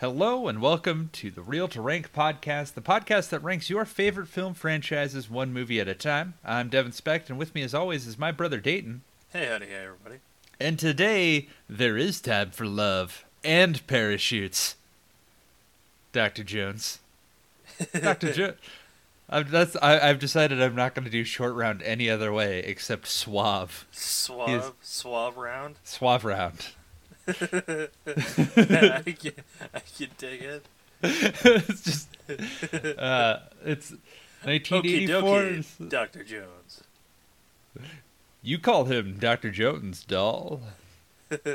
Hello and welcome to the Real to Rank podcast, the podcast that ranks your favorite film franchises one movie at a time. I'm Devin Specht, and with me, as always, is my brother Dayton. Hey, howdy, hey, everybody. And today, there is time for love and parachutes. Dr. Jones. Dr. Jones. I've, that's, I, I've decided I'm not going to do short round any other way except suave. Suave, suave round. Suave round. I, can, I can dig it. it's just. Uh, it's 1984. Dr. Jones. You call him Dr. Jones, doll. uh,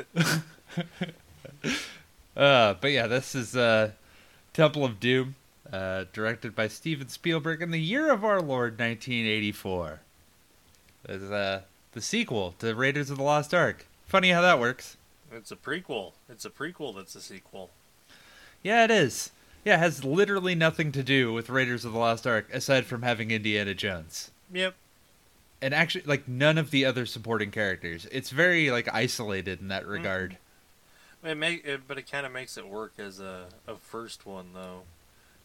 but yeah, this is uh, Temple of Doom, uh, directed by Steven Spielberg in the year of our Lord 1984. It's uh, the sequel to Raiders of the Lost Ark. Funny how that works. It's a prequel. It's a prequel that's a sequel. Yeah, it is. Yeah, it has literally nothing to do with Raiders of the Lost Ark aside from having Indiana Jones. Yep. And actually, like, none of the other supporting characters. It's very, like, isolated in that mm-hmm. regard. It make, it, but it kind of makes it work as a, a first one, though.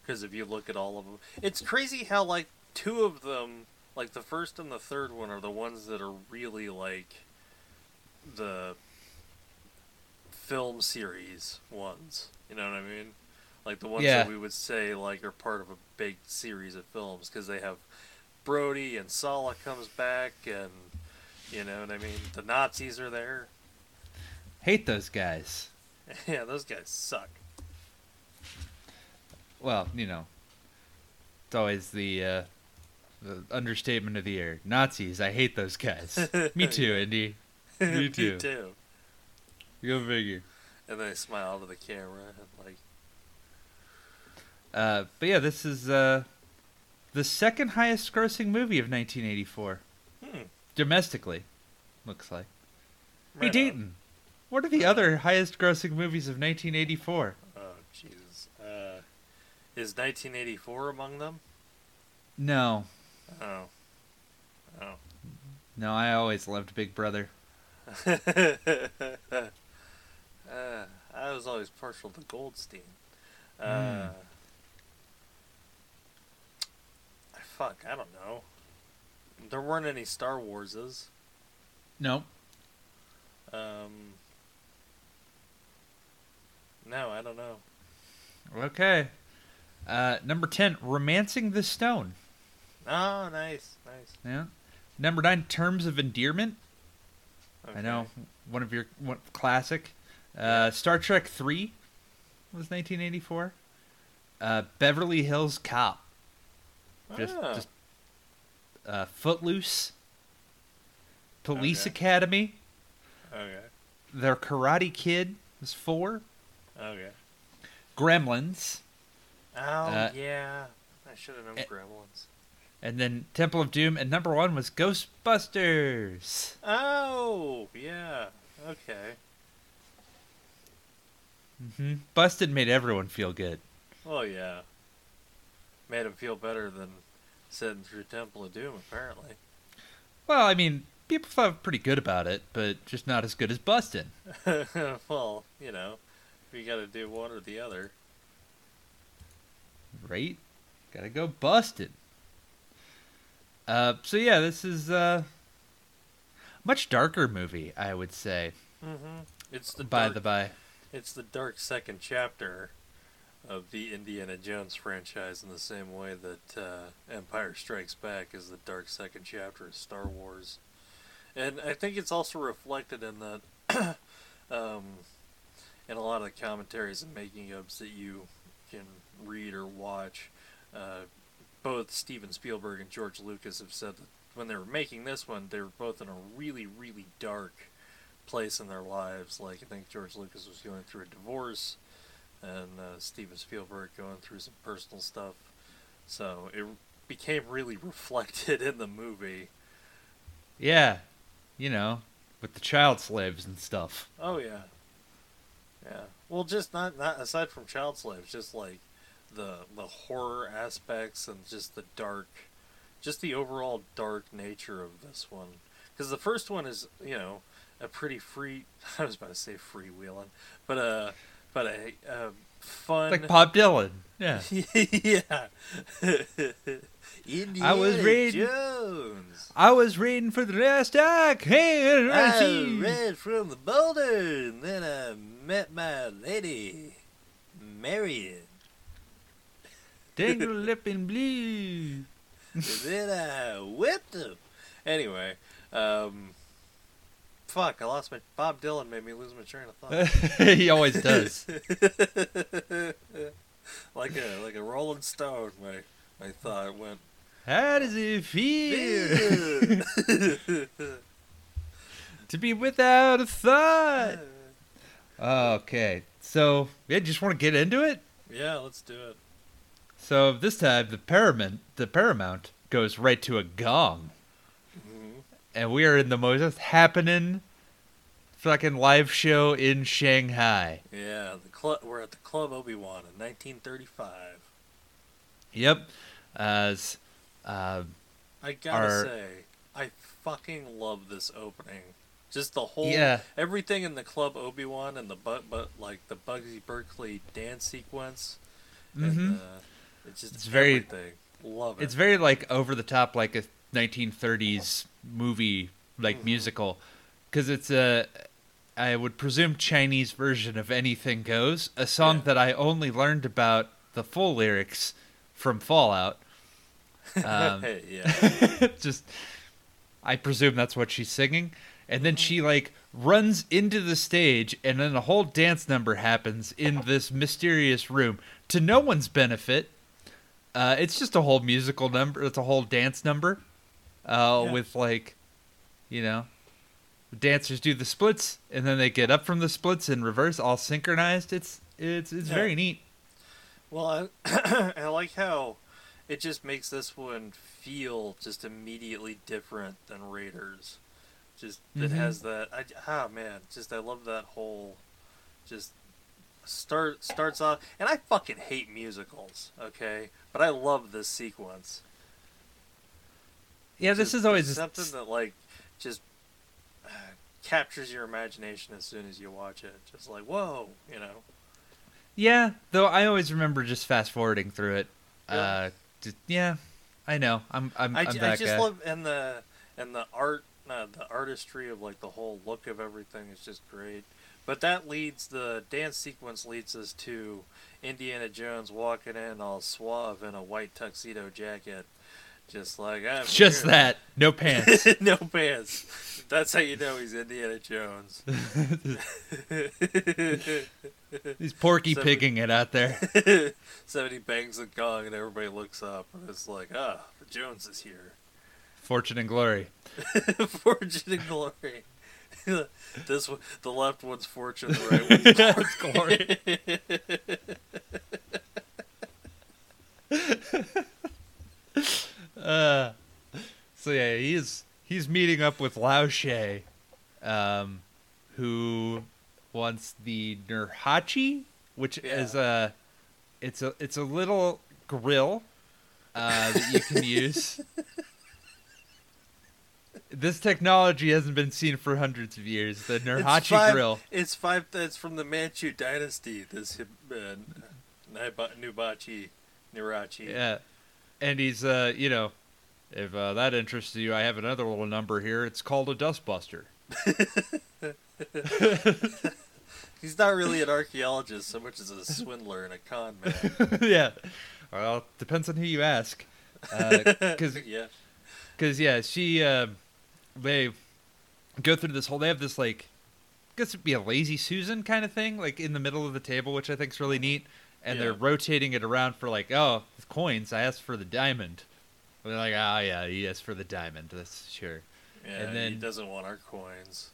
Because if you look at all of them, it's crazy how, like, two of them, like the first and the third one, are the ones that are really, like, the film series ones. You know what I mean? Like the ones Yeah. that we would say, like, are part of a big series of films. Because they have Brody and Sallah comes back, and, you know what I mean? The Nazis are there. Hate those guys. yeah, those guys suck. Well, you know, it's always the, uh, the understatement of the year. Nazis, I hate those guys. Me too, Indy. Me too. Me too. Go figure. And they smile to the camera and like, Uh, but yeah, this is uh, the second highest grossing movie of 1984. hmm. Domestically, looks like. Hey, right on. Dayton, what are the other highest grossing movies of 1984? Oh Jesus. Uh, is 1984 among them? No. Oh. Oh. No, I always loved Big Brother. uh, I was always partial to Goldstein. Uh, Hmm. Fuck, I don't know. There weren't any Star Warses. Nope. Um, no, I don't know. Okay. Uh, number 10, Romancing the Stone. Oh, nice, nice. Yeah. Number 9, Terms of Endearment. I know, one of your one, classic. Uh, Star Trek 3 was 1984. Uh, Beverly Hills Cop. Just, Ah. just uh, Footloose. Police Okay. Academy. Okay. Their Karate Kid was 4. Okay. Gremlins. Oh Uh, yeah, I should have known eh. Gremlins. And then Temple of Doom. And number 1 was Ghostbusters. Oh yeah. Okay. Hmm Busted made everyone feel good. Oh yeah. Made him feel better than sitting through Temple of Doom. Apparently. Well, I mean, people felt pretty good about it, but just not as good as Busted. well, you know, we got to do one or the other. Right? Gotta go Busted. Uh, so yeah, this is a much darker movie, I would say. Mm-hmm. It's the by dark, the by. It's the dark second chapter of the Indiana Jones franchise in the same way that uh, Empire Strikes Back is the dark second chapter of Star Wars. And I think it's also reflected in the um, in a lot of the commentaries and making ups that you can read or watch. Uh, both Steven Spielberg and George Lucas have said that when they were making this one, they were both in a really, really dark place in their lives. Like I think George Lucas was going through a divorce, and uh, Steven Spielberg going through some personal stuff. So it became really reflected in the movie. Yeah, you know, with the child slaves and stuff. Oh yeah, yeah. Well, just not not aside from child slaves, just like the the horror aspects and just the dark, just the overall dark nature of this one. Because the first one is you know a pretty free. I was about to say freewheeling, but uh, but a, a fun. like Bob Dylan. Yeah. yeah. Indiana I was reading- Jones. I was reading for the last act. Hey, I I see. read from the boulder, and then I met my lady, Marion. Dangle lip in blue. and then I whipped him. Anyway, um, fuck, I lost my. Bob Dylan made me lose my train of thought. he always does. like a like a Rolling Stone, my my thought went. How does it feel to be without a thought? Okay, so yeah, just want to get into it. yeah, let's do it. So this time the Paramount, the Paramount goes right to a gong, and we are in the most happening fucking live show in Shanghai. Yeah, the club. We're at the Club Obi Wan in 1935. Yep, as uh, I gotta Our- say, I fucking love this opening. Just the whole, yeah, everything in the Club Obi Wan and the but but like the Busby Berkeley dance sequence. Mm-hmm. And, uh, it's just It's very- Love it. it's very like over the top, like a 1930s movie, like Mhm. musical, because it's a, I would presume Chinese version of Anything Goes, a song Yeah. that I only learned about the full lyrics from Fallout. Um, yeah. just I presume that's what she's singing. And then Mm-hmm. she like runs into the stage and then a whole dance number happens in this mysterious room to no one's benefit. Uh, it's just a whole musical number. It's a whole dance number uh, Yeah. with like, you know, dancers do the splits and then they get up from the splits in reverse, all synchronized. It's it's it's Yeah. very neat. Well, I, I like how it just makes this one feel just immediately different than Raiders. Just it Mhm. has that. I, ah man, just I love that whole. Just start starts off, and I fucking hate musicals. Okay, but I love this sequence. Yeah, this is always something that like just uh, captures your imagination as soon as you watch it. Just like whoa, you know. Yeah, though I always remember just fast forwarding through it. Yeah. Uh, just, yeah, I know. I'm I'm, I, I'm ju- that I just guy. love and the and the art, uh, the artistry of like the whole look of everything is just great. But that leads the dance sequence leads us to Indiana Jones walking in all suave in a white tuxedo jacket, just like I'm just here." that, no pants. no pants. That's how you know he's Indiana Jones. He's porky So- pigging it out there. Somebody bangs a gong and everybody looks up and it's like, ah, the Jones is here. Fortune and glory. fortune and glory. this one, the left one's fortune, the right one's glory. Uh, so yeah, he's he's meeting up with Lao Che, um, who wants the Nurhachi, which Yeah. is a it's a it's a little grill uh, that you can use. This technology hasn't been seen for hundreds of years. The It's Nurhachi five- grill. It's five. It's from the Manchu dynasty. This uh, Nubachi, Nirachi. Yeah, and he's uh, you know, if uh, that interests you, I have another little number here. It's called a dustbuster. He's not really an archaeologist so much as a swindler and a con man. yeah. Well, depends on who you ask. Because, yeah, cause, yeah, she, uh, they go through this whole, they have this, like, I guess it'd be a lazy Susan kind of thing, like, in the middle of the table, which I think's really neat. And they're rotating it around for, like, oh, coins, I asked for the diamond. And they're like, oh, yeah, he asked for the diamond. That's sure. yeah. And then, he doesn't want our coins.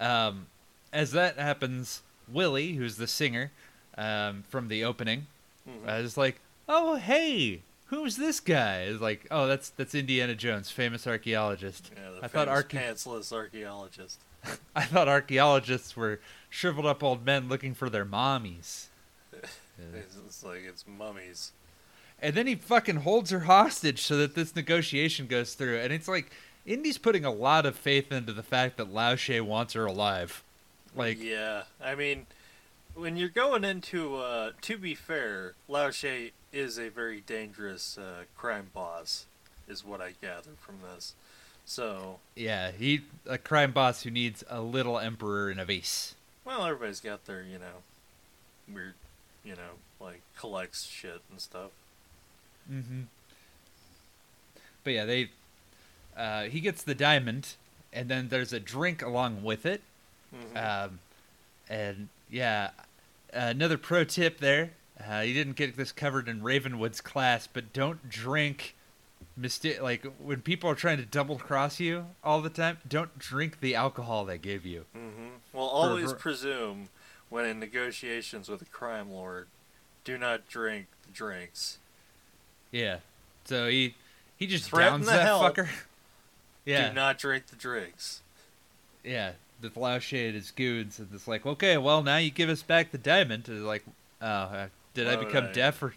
Um, as that happens, Willie, who's the singer um, from the opening, Mhm. uh, is like, "Oh, hey, who's this guy?" Is like, "Oh, that's that's Indiana Jones, famous archeologist." yeah, the I thought archae- pantsless archaeologist. I thought archaeologists were shriveled up old men looking for their mommies. It's, it's like it's mummies. and then he fucking holds her hostage so that this negotiation goes through, and it's like Indy's putting a lot of faith into the fact that Lao Che wants her alive. Like, yeah, I mean, when you're going into, uh, to be fair, Lao Che is a very dangerous uh, crime boss, is what I gather from this. So, Yeah, he a crime boss who needs a little emperor in a vase. well, everybody's got their, you know, weird, you know, like collects shit and stuff. Mm-hmm. But yeah, they uh, he gets the diamond, and then there's a drink along with it. Mhm. Um, and yeah, another pro tip there. Uh, you didn't get this covered in Ravenwood's class, but don't drink. Misti- like when people are trying to double cross you all the time, don't drink the alcohol they give you. Mm-hmm. Well, always ver- presume when in negotiations with a crime lord, do not drink the drinks. Yeah. So he he just Threaten downs the that help. fucker. Yeah. Do not drink the drinks. Yeah, the Flauche and his goons, and it's like, okay, well, now you give us back the diamond. And like, oh, uh, did I Why would become I- deaf, or,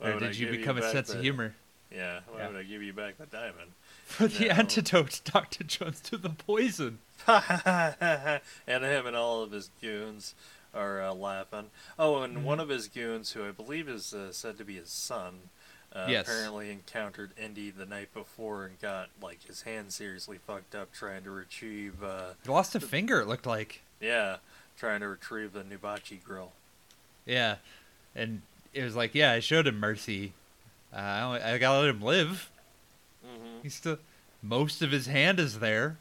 or I did you become a sense the- of humor? Yeah, why Yeah. would I give you back the diamond? For the No. antidote, Doctor Jones, to the poison. and him and all of his goons are uh, laughing. Oh, and Mhm. one of his goons, who I believe is uh, said to be his son, uh, Yes. apparently encountered Indy the night before and got like his hand seriously fucked up trying to retrieve. Uh, He lost a finger. It looked like. yeah, trying to retrieve the Nubachi grill. Yeah, and it was like, yeah, I showed him mercy. Uh, I, only, I gotta let him live. hmm He's still most of his hand is there.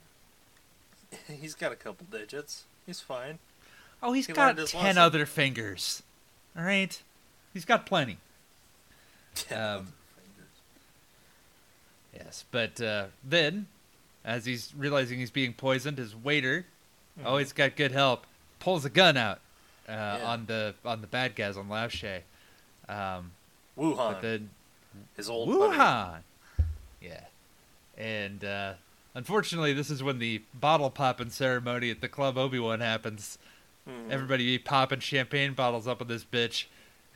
He's got a couple digits. He's fine. Oh, he's He got ten lesson. other fingers. All right, he's got plenty. Um, Yes, but uh, then, as he's realizing he's being poisoned, his waiter, Mhm. oh, he's got good help, pulls a gun out uh, Yeah. on the on the bad guys on Lao Che. Um, Wu Han, but then his old buddy. Wu Han, yeah, and uh, unfortunately, this is when the bottle popping ceremony at the club Obi Wan happens. Mhm. Everybody be popping champagne bottles up with this bitch,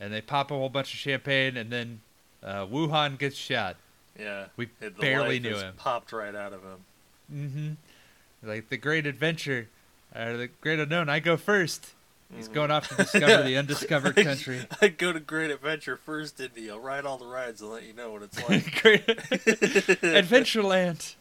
and they pop a whole bunch of champagne, and then uh, Wu Han gets shot. Yeah, We barely knew him. Popped right out of him. Mm-hmm. Like the great adventure, or the great unknown. I go first. He's Mhm. going off to discover the undiscovered country. I'd go to Great Adventure first, Indy. I'll ride all the rides and let you know what it's like. great Adventureland.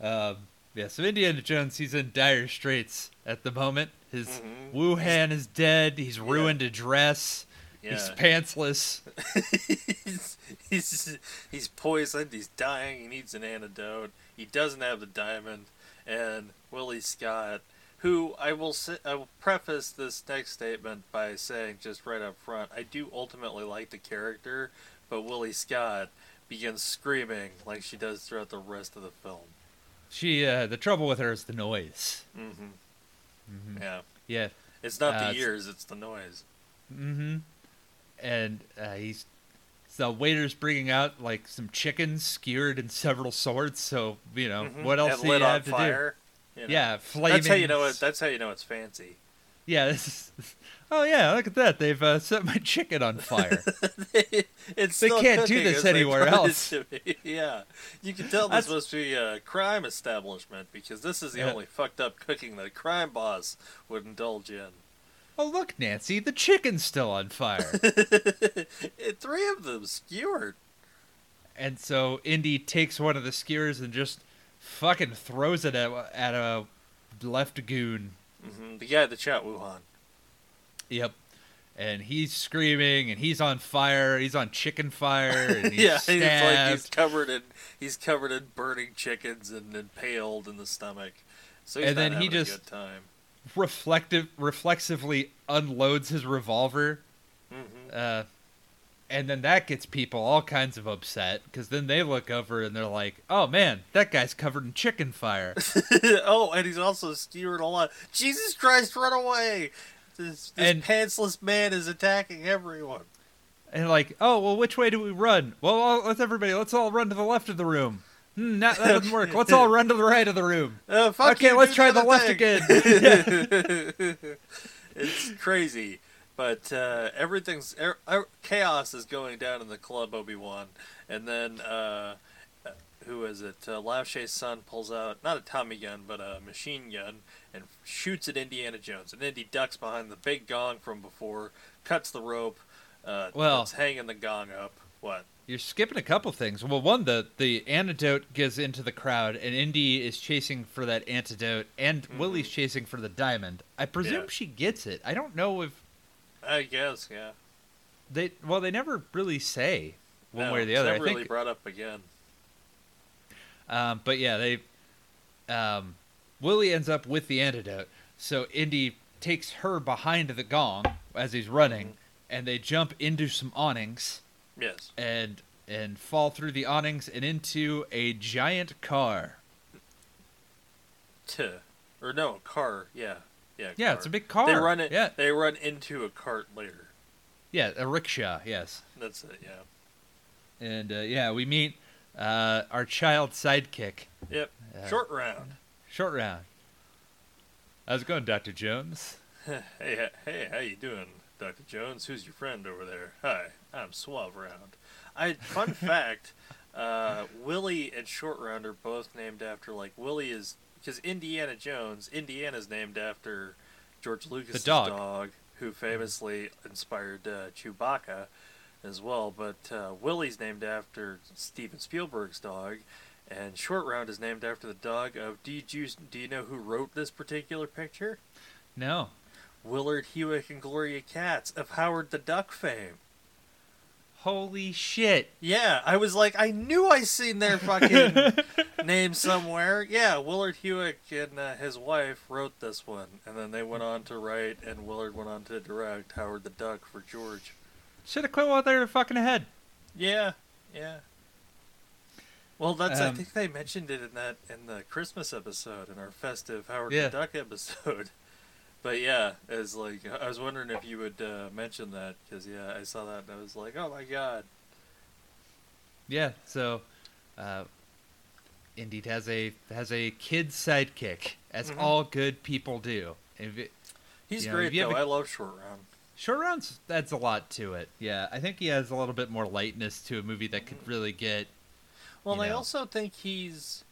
um, yeah, so Indiana Jones, he's in dire straits at the moment. His Mhm. Wu Han is dead. He's ruined a dress. He's pantsless. he's, he's he's poisoned. He's dying. He needs an antidote. He doesn't have the diamond. And Willie Scott, who I will say, I will preface this next statement by saying just right up front, I do ultimately like the character, but Willie Scott begins screaming like she does throughout the rest of the film. She, uh, the trouble with her is the noise. hmm hmm Yeah, Yeah. it's not Uh, the it's- ears; it's the noise. Mm-hmm. And uh, he's the waiter's bringing out like some chickens skewered in several sorts. So you know Mhm. what else And do you on have to fire. you do? know. Yeah, flaming. that's how you know it. That's how you know it's fancy. Yeah, this is. Oh yeah, look at that! They've uh, set my chicken on fire. it's They can't do this anywhere else. yeah, you can tell That's- this must be a crime establishment because this is the Yeah. only fucked up cooking that a crime boss would indulge in. oh look, Nancy, the chicken's still on fire. Three of them skewered. and so Indy takes one of the skewers and just fucking throws it at at a left goon. Hmm The guy that shot Wu Han. Yep. And he's screaming, and he's on fire. He's on chicken fire, and he's yeah, he's like he's covered in he's covered in burning chickens and impaled in the stomach. So he's And then he just- good time. reflective reflexively unloads his revolver hmm uh, and then that gets people all kinds of upset because then they look over and they're like oh man that guy's covered in chicken fire oh, and he's also skewered a lot. Jesus Christ, run away! This, this And- pantsless man is attacking everyone. and like oh well which way do we run well all- let's everybody let's all run to the left of the room hmm, that, that doesn't work let's all run to the right of the room Uh, Okay, you, let's try the other left again. it's crazy, but uh, everything's er, er, chaos is going down in the club Obi Wan, and then uh, who is it? Uh, Lao Che's son pulls out not a Tommy gun, but a machine gun and shoots at Indiana Jones. And Indy ducks behind the big gong from before, cuts the rope. Uh, Well- that's hanging the gong up. What? You're skipping a couple things. Well, one, the the antidote gets into the crowd, and Indy is chasing for that antidote, and Mhm. Willie's chasing for the diamond. I presume Yeah. she gets it. I don't know if I guess, yeah. they. Well, they never really say one No, way or the other. Never I think really brought up again. Um, but yeah, they um, Willie ends up with the antidote. So Indy takes her behind the gong as he's running, Mhm. and they jump into some awnings Yes. and and fall through the awnings and into a giant car. T. Or no, car. Yeah. Yeah. Yeah, it's a big car. They run it. Yeah, They run into a cart later. yeah, a rickshaw. Yes, That's it. Yeah. and uh, yeah, we meet uh, our child sidekick. Yep. Uh, Short round. Short round. How's it going, Doctor Jones? hey, hey, how you doing, Doctor Jones? Who's your friend over there? Hi, I'm Suave Round. I fun fact, uh, Willie and Short Round are both named after like Willie is because Indiana Jones. Indiana's named after George Lucas's dog. who famously inspired uh, Chewbacca as well. But uh, Willie's named after Steven Spielberg's dog. And Short Round is named after the dog of. Do you, do you know who wrote this particular picture? No. Willard Hewitt and Gloria Katz of Howard the Duck fame. Holy shit! Yeah, I was like, I knew I seen their fucking name somewhere. Yeah, Willard Hewitt and uh, his wife wrote this one, and then they went on to write, and Willard went on to direct Howard the Duck for George. Should have quit while they were fucking ahead. Yeah, yeah. Well, that's. I Um, think they mentioned it in that in the Christmas episode, in our festive Howard Yeah. the Duck episode. But yeah, it's like I was wondering if you would uh, mention that because yeah, I saw that and I was like, oh my god. Yeah, so uh Indeed has a has a kid sidekick, as Mhm. all good people do. It, He's know, great you though. a- I love Short Round. short rounds adds a lot to it. Yeah, I think he has a little bit more lightness to a movie that could really get. Well, I know. also think he's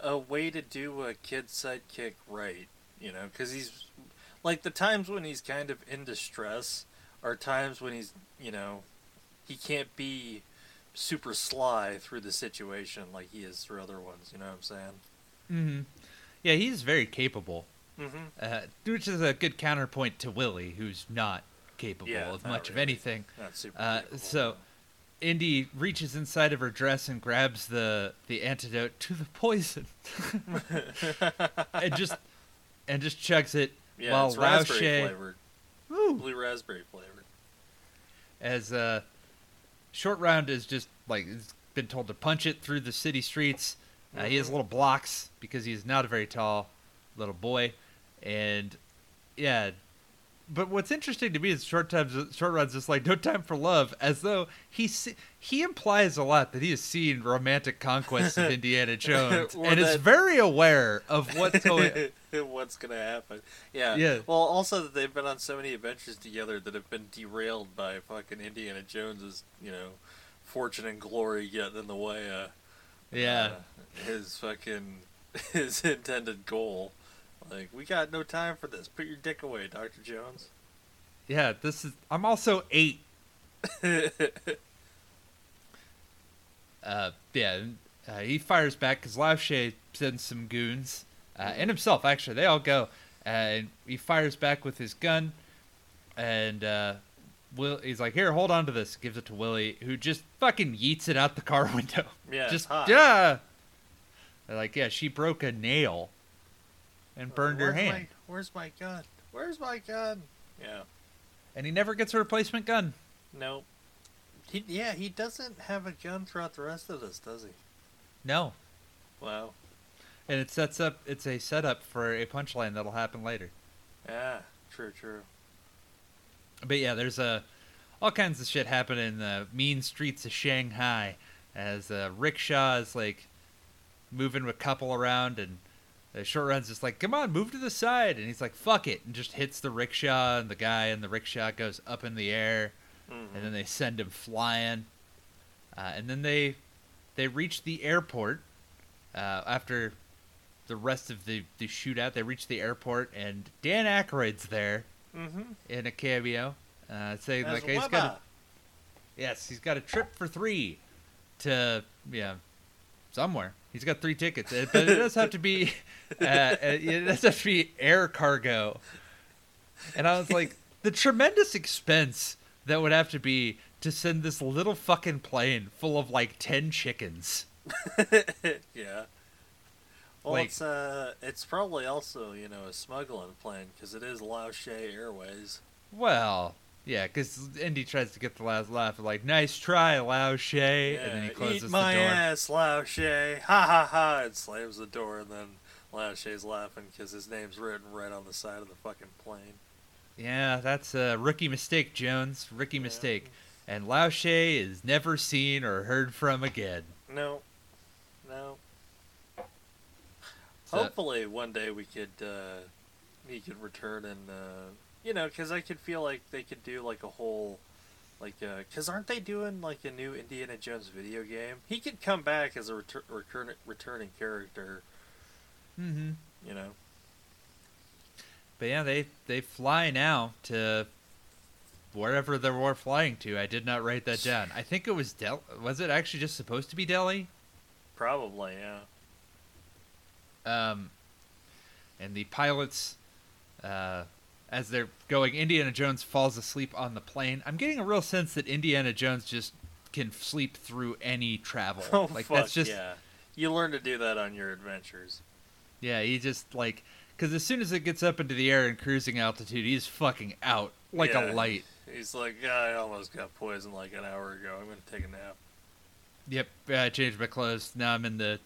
a way to do a kid sidekick right. You know, because he's like the times when he's kind of in distress are times when he's you know he can't be super sly through the situation like he is through other ones. You know what I'm saying? Mm-hmm. Yeah, he's very capable, Mm-hmm. uh, which is a good counterpoint to Willie, who's not capable Yeah, of not much of really. anything. Not super. Uh, capable, so- Indy reaches inside of her dress and grabs the the antidote to the poison, and just and just chugs it yeah, while it's raspberry flavored, Woo! blue raspberry flavored. as uh, Short Round is just like has been told to punch it through the city streets. Uh, he has Mhm. little blocks because he's not a very tall little boy, and yeah. But what's interesting to me is short times, short runs just like no time for love, as though he he implies a lot that he has seen romantic conquests of Indiana Jones and is very aware of what's going. What's gonna happen? Yeah. Yeah. Well, also that they've been on so many adventures together that have been derailed by fucking Indiana Jones's, you know, fortune and glory getting in the way of yeah, uh, his fucking his intended goal. Like, we got no time for this. Put your dick away, Doctor Jones. yeah. This is. I'm also eight. Uh, yeah, uh, he fires back because Lao Che sends some goons, uh, and himself actually. They all go, uh, and he fires back with his gun, and uh, Will he's like, "Here, hold on to this." Gives it to Willie, who just fucking yeets it out the car window. Yeah, just hot. yeah. Like, yeah, she broke a nail and burned her Where's hand, My, where's my gun? Where's my gun? Yeah. and he never gets a replacement gun. Nope. He, yeah, he doesn't have a gun throughout the rest of this, does he? No, Wow. And it sets up. It's a setup for a punchline that'll happen later. Yeah, true, true. But yeah, there's uh, all kinds of shit happening in the mean streets of Shanghai as uh, rickshaw is like moving a couple around and the short runs just like come on move to the side and he's like fuck it and just hits the rickshaw and the guy in the rickshaw goes up in the air Mhm. and then they send him flying uh, and then they they reach the airport uh, after the rest of the, the shootout. They reach the airport, and Dan Aykroyd's there Mm-hmm. in a cameo, uh, saying As like he's got a, yes, he's got a trip for three to yeah somewhere. He's got three tickets, Uh, but it does have to be uh, it does have to be air cargo. And I was like, the tremendous expense that would have to be to send this little fucking plane full of like ten chickens. yeah. Well, Like- it's uh, it's probably also you know a smuggling plane because it is Lao Che Airways. Well, yeah, because Indy tries to get the last laugh, like, "Nice try, Lao Che," and then he Yeah, closes Eat my the door. ass, Lao Che! Ha ha ha! And slams the door, and then Lao Che's laughing because his name's written right on the side of the fucking plane. Yeah, that's a rookie mistake, Jones. Rookie Yeah. mistake. And Lao Che is never seen or heard from again. No, no. Hopefully, one day we could uh, he could return and uh, you know, because I could feel like they could do like a whole like because aren't they doing like a new Indiana Jones video game? He could come back as a retur- recurrent returning character. Mm-hmm. You know. But yeah, they they fly now to wherever they were flying to. I did not write that down. I think it was Del. Was it actually just supposed to be Delhi? Probably, yeah. Um, and the pilots, uh, as they're going, Indiana Jones falls asleep on the plane. I'm getting a real sense that Indiana Jones just can sleep through any travel. Oh like fuck that's just yeah! You learn to do that on your adventures. yeah. He just like because as soon as it gets up into the air and cruising altitude, he's fucking out like Yeah. a light. He's like, I almost got poisoned like an hour ago. I'm gonna take a nap. Yep, I changed my clothes. Now I'm in the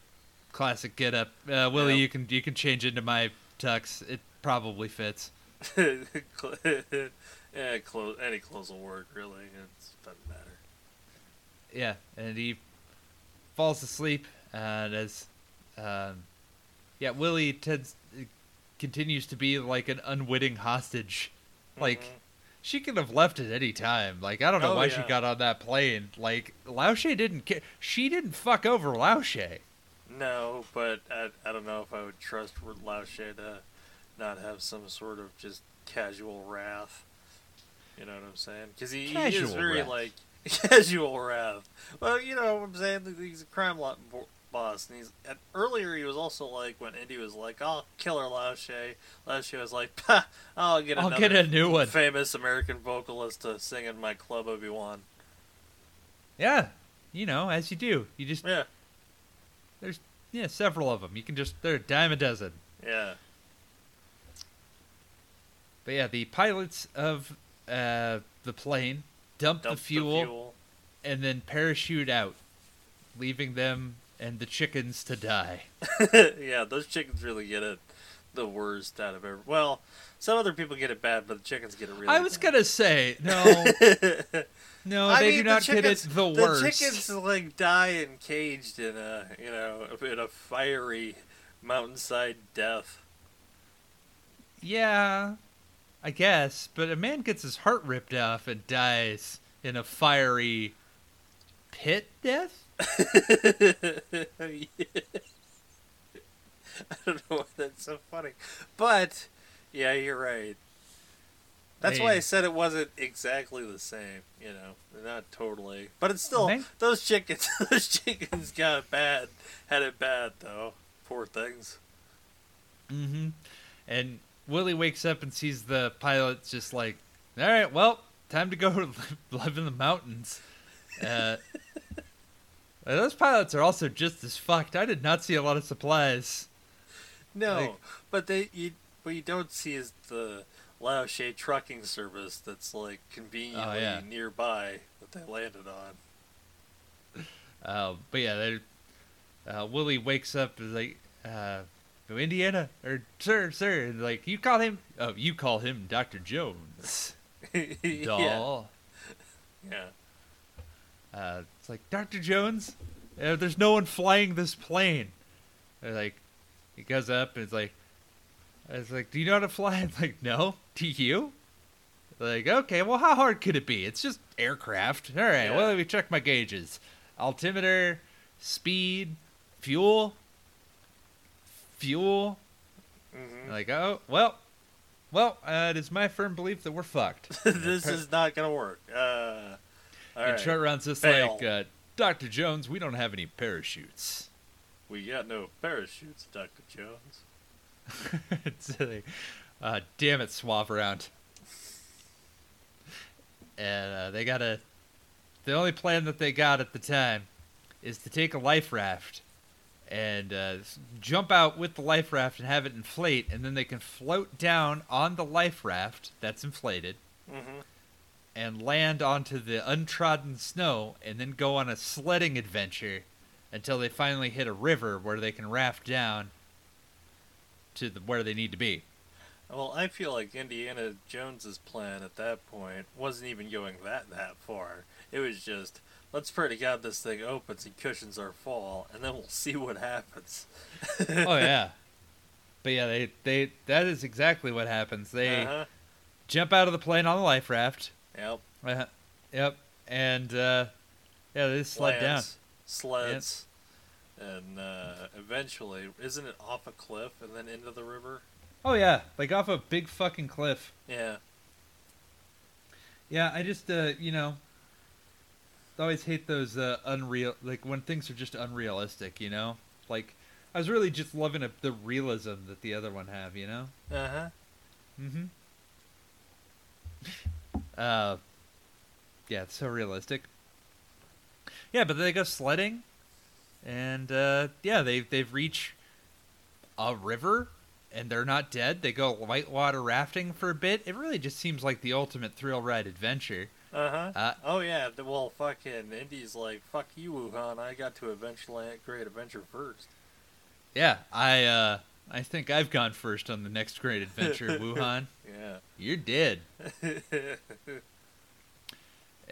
classic get up. Uh, Willie, Yeah. you can you can change into my tux. It probably fits. yeah, clothes, any clothes will work. Really, it doesn't matter. Yeah, and he falls asleep, and as um, yeah, Willie tends continues to be like an unwitting hostage. Like Mhm. she could have left at any time. Like I don't know Oh, why she got on that plane. Like Lao Che didn't care. She didn't fuck over Lao Che. No, but I, I don't know if I would trust Lao Che to not have some sort of just casual wrath. You know what I'm saying? Because he, he is very wrath. like casual wrath. Well, you know what I'm saying. He's a crime lot bo- boss, and he's and earlier he was also like when Indy was like, "I'll kill her, Lao Che." Laoshe was like, I'll get I'll get a new one. famous American vocalist to sing in my club Obi Wan." Yeah, you know, as you do. You just Yeah, yeah, several of them. You can just they're a dime a dozen. yeah. But yeah, the pilots of uh, the plane dump, Dump the, fuel and then parachute out, leaving them and the chickens to die. yeah, those chickens really get it the worst out of ever. Well, some other people get it bad, but the chickens get it really. I was bad. gonna say no, no, I they mean, do not get it chickens- the worst. The chickens like die encaged in a you know in a fiery mountainside death. Yeah, I guess, but a man gets his heart ripped off and dies in a fiery pit death. I don't know why that's so funny, but yeah, you're right. That's why I said it wasn't exactly the same. You know, not totally, but it's still Okay. those chickens. Those chickens got bad. Had it bad though. Poor things. Mm-hmm. And Willie wakes up and sees the pilot just like, all right, well, time to go live, live in the mountains. Uh, those pilots are also just as fucked. I did not see a lot of supplies. No, Like- but they you what you don't see is the Lao Che trucking service that's like conveniently Oh, yeah. nearby that they landed on. Uh, but yeah, they're- uh, Willie wakes up and is like, uh, Indiana or sir, sir," and like you call him. Oh, you call him Doctor Jones, yeah. doll. Yeah. Uh, it's like Doctor Jones. Uh, there's no one flying this plane. They're like, he goes up and it's like, it's like, do you know how to fly? I'm like, no. Do you? Like, okay, well, how hard could it be? It's just aircraft. All right, Yeah. well, let me check my gauges. Altimeter, speed, fuel, fuel. Mhm. Like, oh, well, well, uh, it is my firm belief that we're fucked. this is not gonna work. Uh, all and right. Short Round's just Fail. like, uh, Dr. Jones, we don't have any parachutes. We got no parachutes, Doctor Jones. uh, damn it, swap around. And uh, they got a. The only plan that they got at the time is to take a life raft and uh, jump out with the life raft and have it inflate, and then they can float down on the life raft that's inflated Mm-hmm. and land onto the untrodden snow, and then go on a sledding adventure until they finally hit a river where they can raft down to the, where they need to be. Well, I feel like Indiana Jones's plan at that point wasn't even going that that far. It was just let's pray to God this thing opens and cushions our fall, and then we'll see what happens. oh yeah, but yeah, they they that is exactly what happens. They Uh-huh. jump out of the plane on the life raft. Yep. Uh, yep, and uh, yeah, they slide down. Sleds. And uh, eventually, isn't it off a cliff and then into the river? Oh yeah, like off a big fucking cliff. Yeah. Yeah, I just uh, you know, I always hate those uh, unreal like when things are just unrealistic. You know, like I was really just loving it, the realism that the other one have. You know. Uh huh. Mm-hmm. Uh, yeah, it's so realistic. Yeah, but they go sledding, and uh, yeah, they they've reached a river, and they're not dead. They go whitewater rafting for a bit. It really just seems like the ultimate thrill ride adventure. Uh huh. Uh, Oh yeah. The, well, fucking Indy's like, fuck you, Wu Han. I got to eventually Great Adventure first. yeah, I uh, I think I've gone first on the next great adventure, Wu Han. Yeah. You're dead.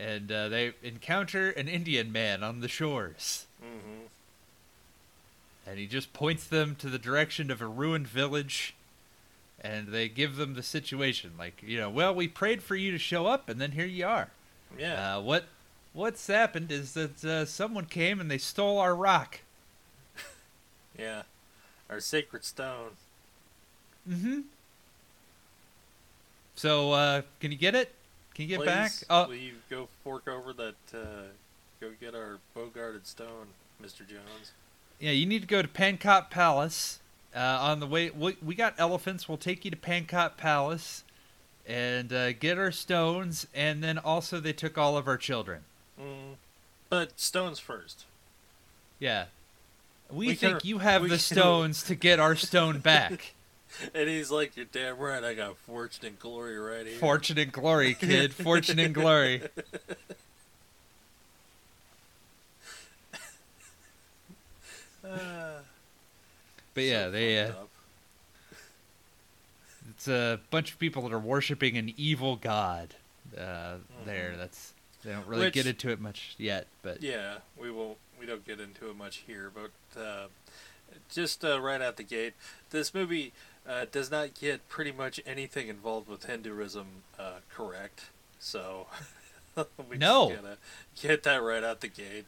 And uh, they encounter an Indian man on the shores. mm-hmm. and he just points them to the direction of a ruined village and they give them the situation like you know well we prayed for you to show up and then here you are Yeah. uh, what what's happened is that uh, someone came and they stole our rock yeah. Our sacred stone. mm-hmm so uh, can you get it can you get Please, back will you go fork over that? Uh, go get our bow-guarded stone, Mister Jones. yeah you need to go to Pankot palace uh, on the way we, we got elephants we'll take you to Pankot palace and uh, get our stones and then also they took all of our children Mm. But stones first. Yeah. We, We think can- you have the can- stones to get our stone back. And he's like, "You're damn right. I got fortune and glory right here." Fortune and glory, kid. Fortune and glory. Ah, But yeah, so they uh, it's a bunch of people that are worshiping an evil god. Uh, there, Mhm. that's they don't really Which- get into it much yet, but Yeah, we won't. We don't get into it much here, but uh, just uh, right out the gate, this movie uh, does not get pretty much anything involved with Hinduism uh, correct. So we No. just gotta get that right out the gate.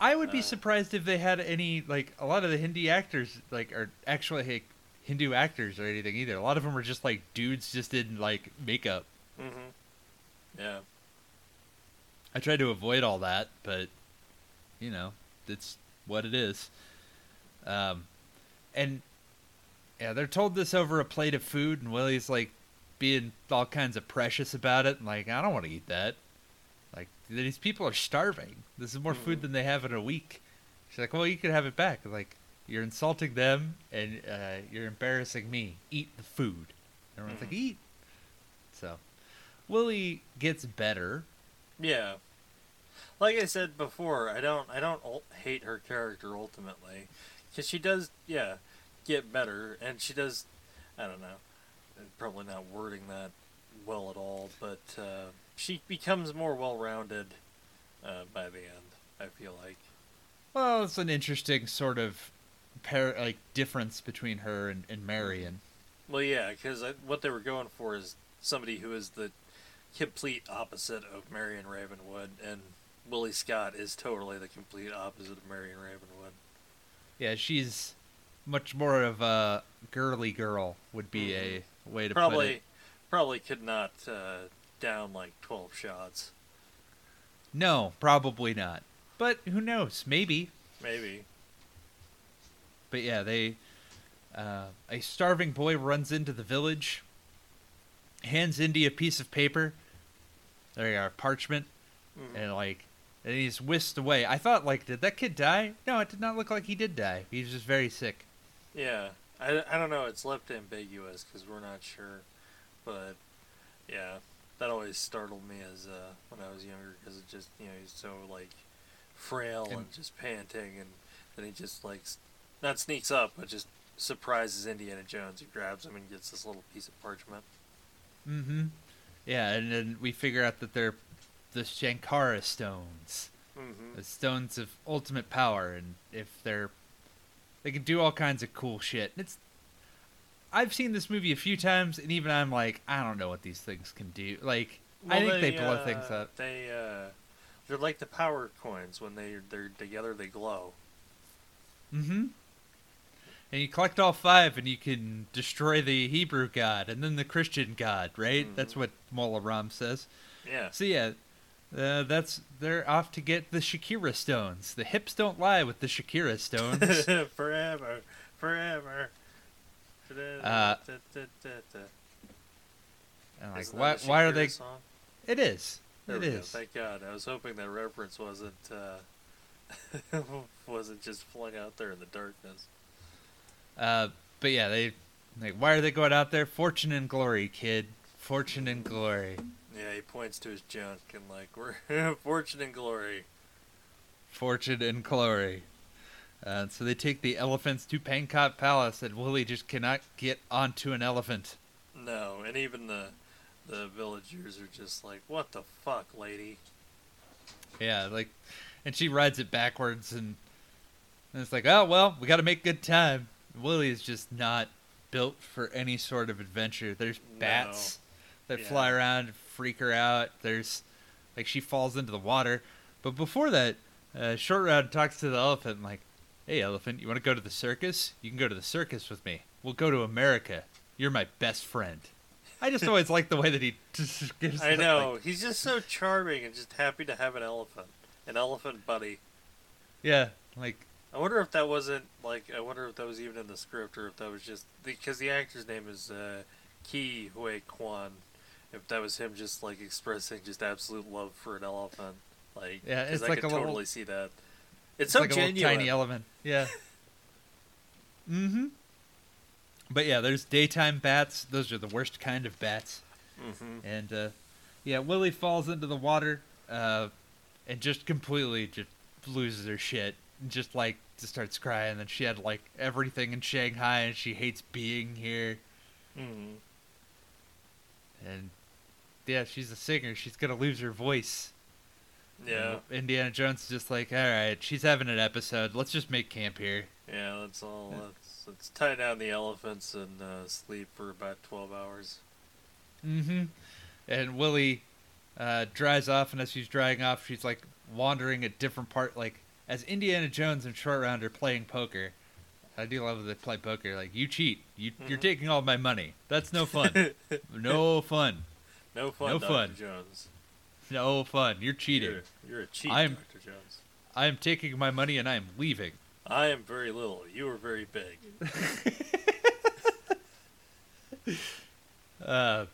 I would be Uh, surprised if they had any like a lot of the Hindi actors like are actually like, Hindu actors or anything either. A lot of them are just like dudes just in like makeup. hmm Yeah. I tried to avoid all that, but you know, it's what it is. Um, and yeah, they're told this over a plate of food, and Willie's like being all kinds of precious about it, and like, I don't want to eat that. Like these people are starving. This is more food Mhm. than they have in a week. She's like, well, you can have it back. Like you're insulting them, and uh, you're embarrassing me. Eat the food. Everyone's like, Mhm. eat. So Willie gets better. Yeah. Like I said before, I don't I don't hate her character ultimately cuz she does yeah, get better and she does I don't know. Probably not wording that well at all, but uh, she becomes more well-rounded uh, by the end, I feel like. Well, it's an interesting sort of pair, like difference between her and, and Marion. Well, yeah, cuz what they were going for is somebody who is the complete opposite of Marion Ravenwood and Willie Scott is totally the complete opposite of Marion Ravenwood. Yeah, she's much more of a girly girl would be a way to put Probably, it. probably could not uh, down like twelve shots. No, probably not. But who knows? Maybe. Maybe. But yeah, they uh, a starving boy runs into the village, hands Indy a piece of paper. There you are, parchment, Mhm. and like, and he's whisked away. I thought, like, did that kid die? No, it did not look like he did die. He was just very sick. Yeah, I, I don't know. It's left ambiguous because we're not sure, but yeah, that always startled me as uh, when I was younger because it just you know he's so like frail and, And- just panting, and then he just like not sneaks up, but just surprises Indiana Jones. He grabs him and gets this little piece of parchment. Mm-hmm. Yeah, and then we figure out that they're the Shankara stones, Mm-hmm. the stones of ultimate power, and if they're they can do all kinds of cool shit. It's I've seen this movie a few times, and even I'm like, I don't know what these things can do. Like, I think they, blow things uh, up. They uh, they're like the power coins when they they're together they glow. Mm-hmm. And you collect all five, and you can destroy the Hebrew god and then the Christian god, right? That's Mhm. what Mola Ram says. Yeah. So yeah, uh, that's they're off to get the Shakira stones. The hips don't lie with the Shakira stones. forever, forever. Uh, like, why? Why are they? Song? It is. There it we go. Thank God. I was hoping that reference wasn't uh, wasn't just flung out there in the darkness. Uh, but yeah, they like. Why are they going out there? Fortune and glory, kid. Fortune and glory. Yeah, he points to his junk and like we're fortune and glory. Fortune and glory. Uh, so they take the elephants to Pankot Palace, and Willie just cannot get onto an elephant. No, and even the the villagers are just like, "What the fuck, lady?" Yeah, like, and she rides it backwards, and, and it's like, oh well, we got to make good time. Willie is just not built for any sort of adventure. There's bats that Yeah. fly around, and freak her out. There's like she falls into the water, but before that, uh, Short Round talks to the elephant like, "Hey, elephant, you want to go to the circus? You can go to the circus with me. We'll go to America. You're my best friend." I just always like the way that he just gives. I know like- he's just so charming and just happy to have an elephant, an elephant buddy. yeah, like I wonder if that wasn't like I wonder if that was even in the script or if that was just because the actor's name is uh, Ke Huy Quan. If that was him just like expressing just absolute love for an elephant, like yeah, it's I like could a little- totally see that. It's, It's so like a little genuine. tiny elephant. Yeah. mm-hmm. But yeah, there's daytime bats. Those are the worst kind of bats. hmm And uh, yeah, Willie falls into the water uh, and just completely just loses her shit. And just like just starts crying. And she had like everything in Shanghai, and she hates being here. hmm And yeah, she's a singer. She's gonna lose her voice. Yeah, And Indiana Jones is just like, all right, she's having an episode. Let's just make camp here. yeah. That's all. Let's let's tie down the elephants and uh, sleep for about twelve hours. Mm-hmm. And Willie uh, dries off, and as she's drying off, she's like wandering a different part. Like as Indiana Jones and Short Round are playing poker. I do love that they play poker. Like you cheat, you, you're Mhm. taking all my money. That's no fun. no fun. no fun, No Dr. fun. Jones. No fun. You're cheating. You're, you're a cheat, I'm- Dr. Jones. I am taking my money and I am leaving. I am very little. You are very big. Uh,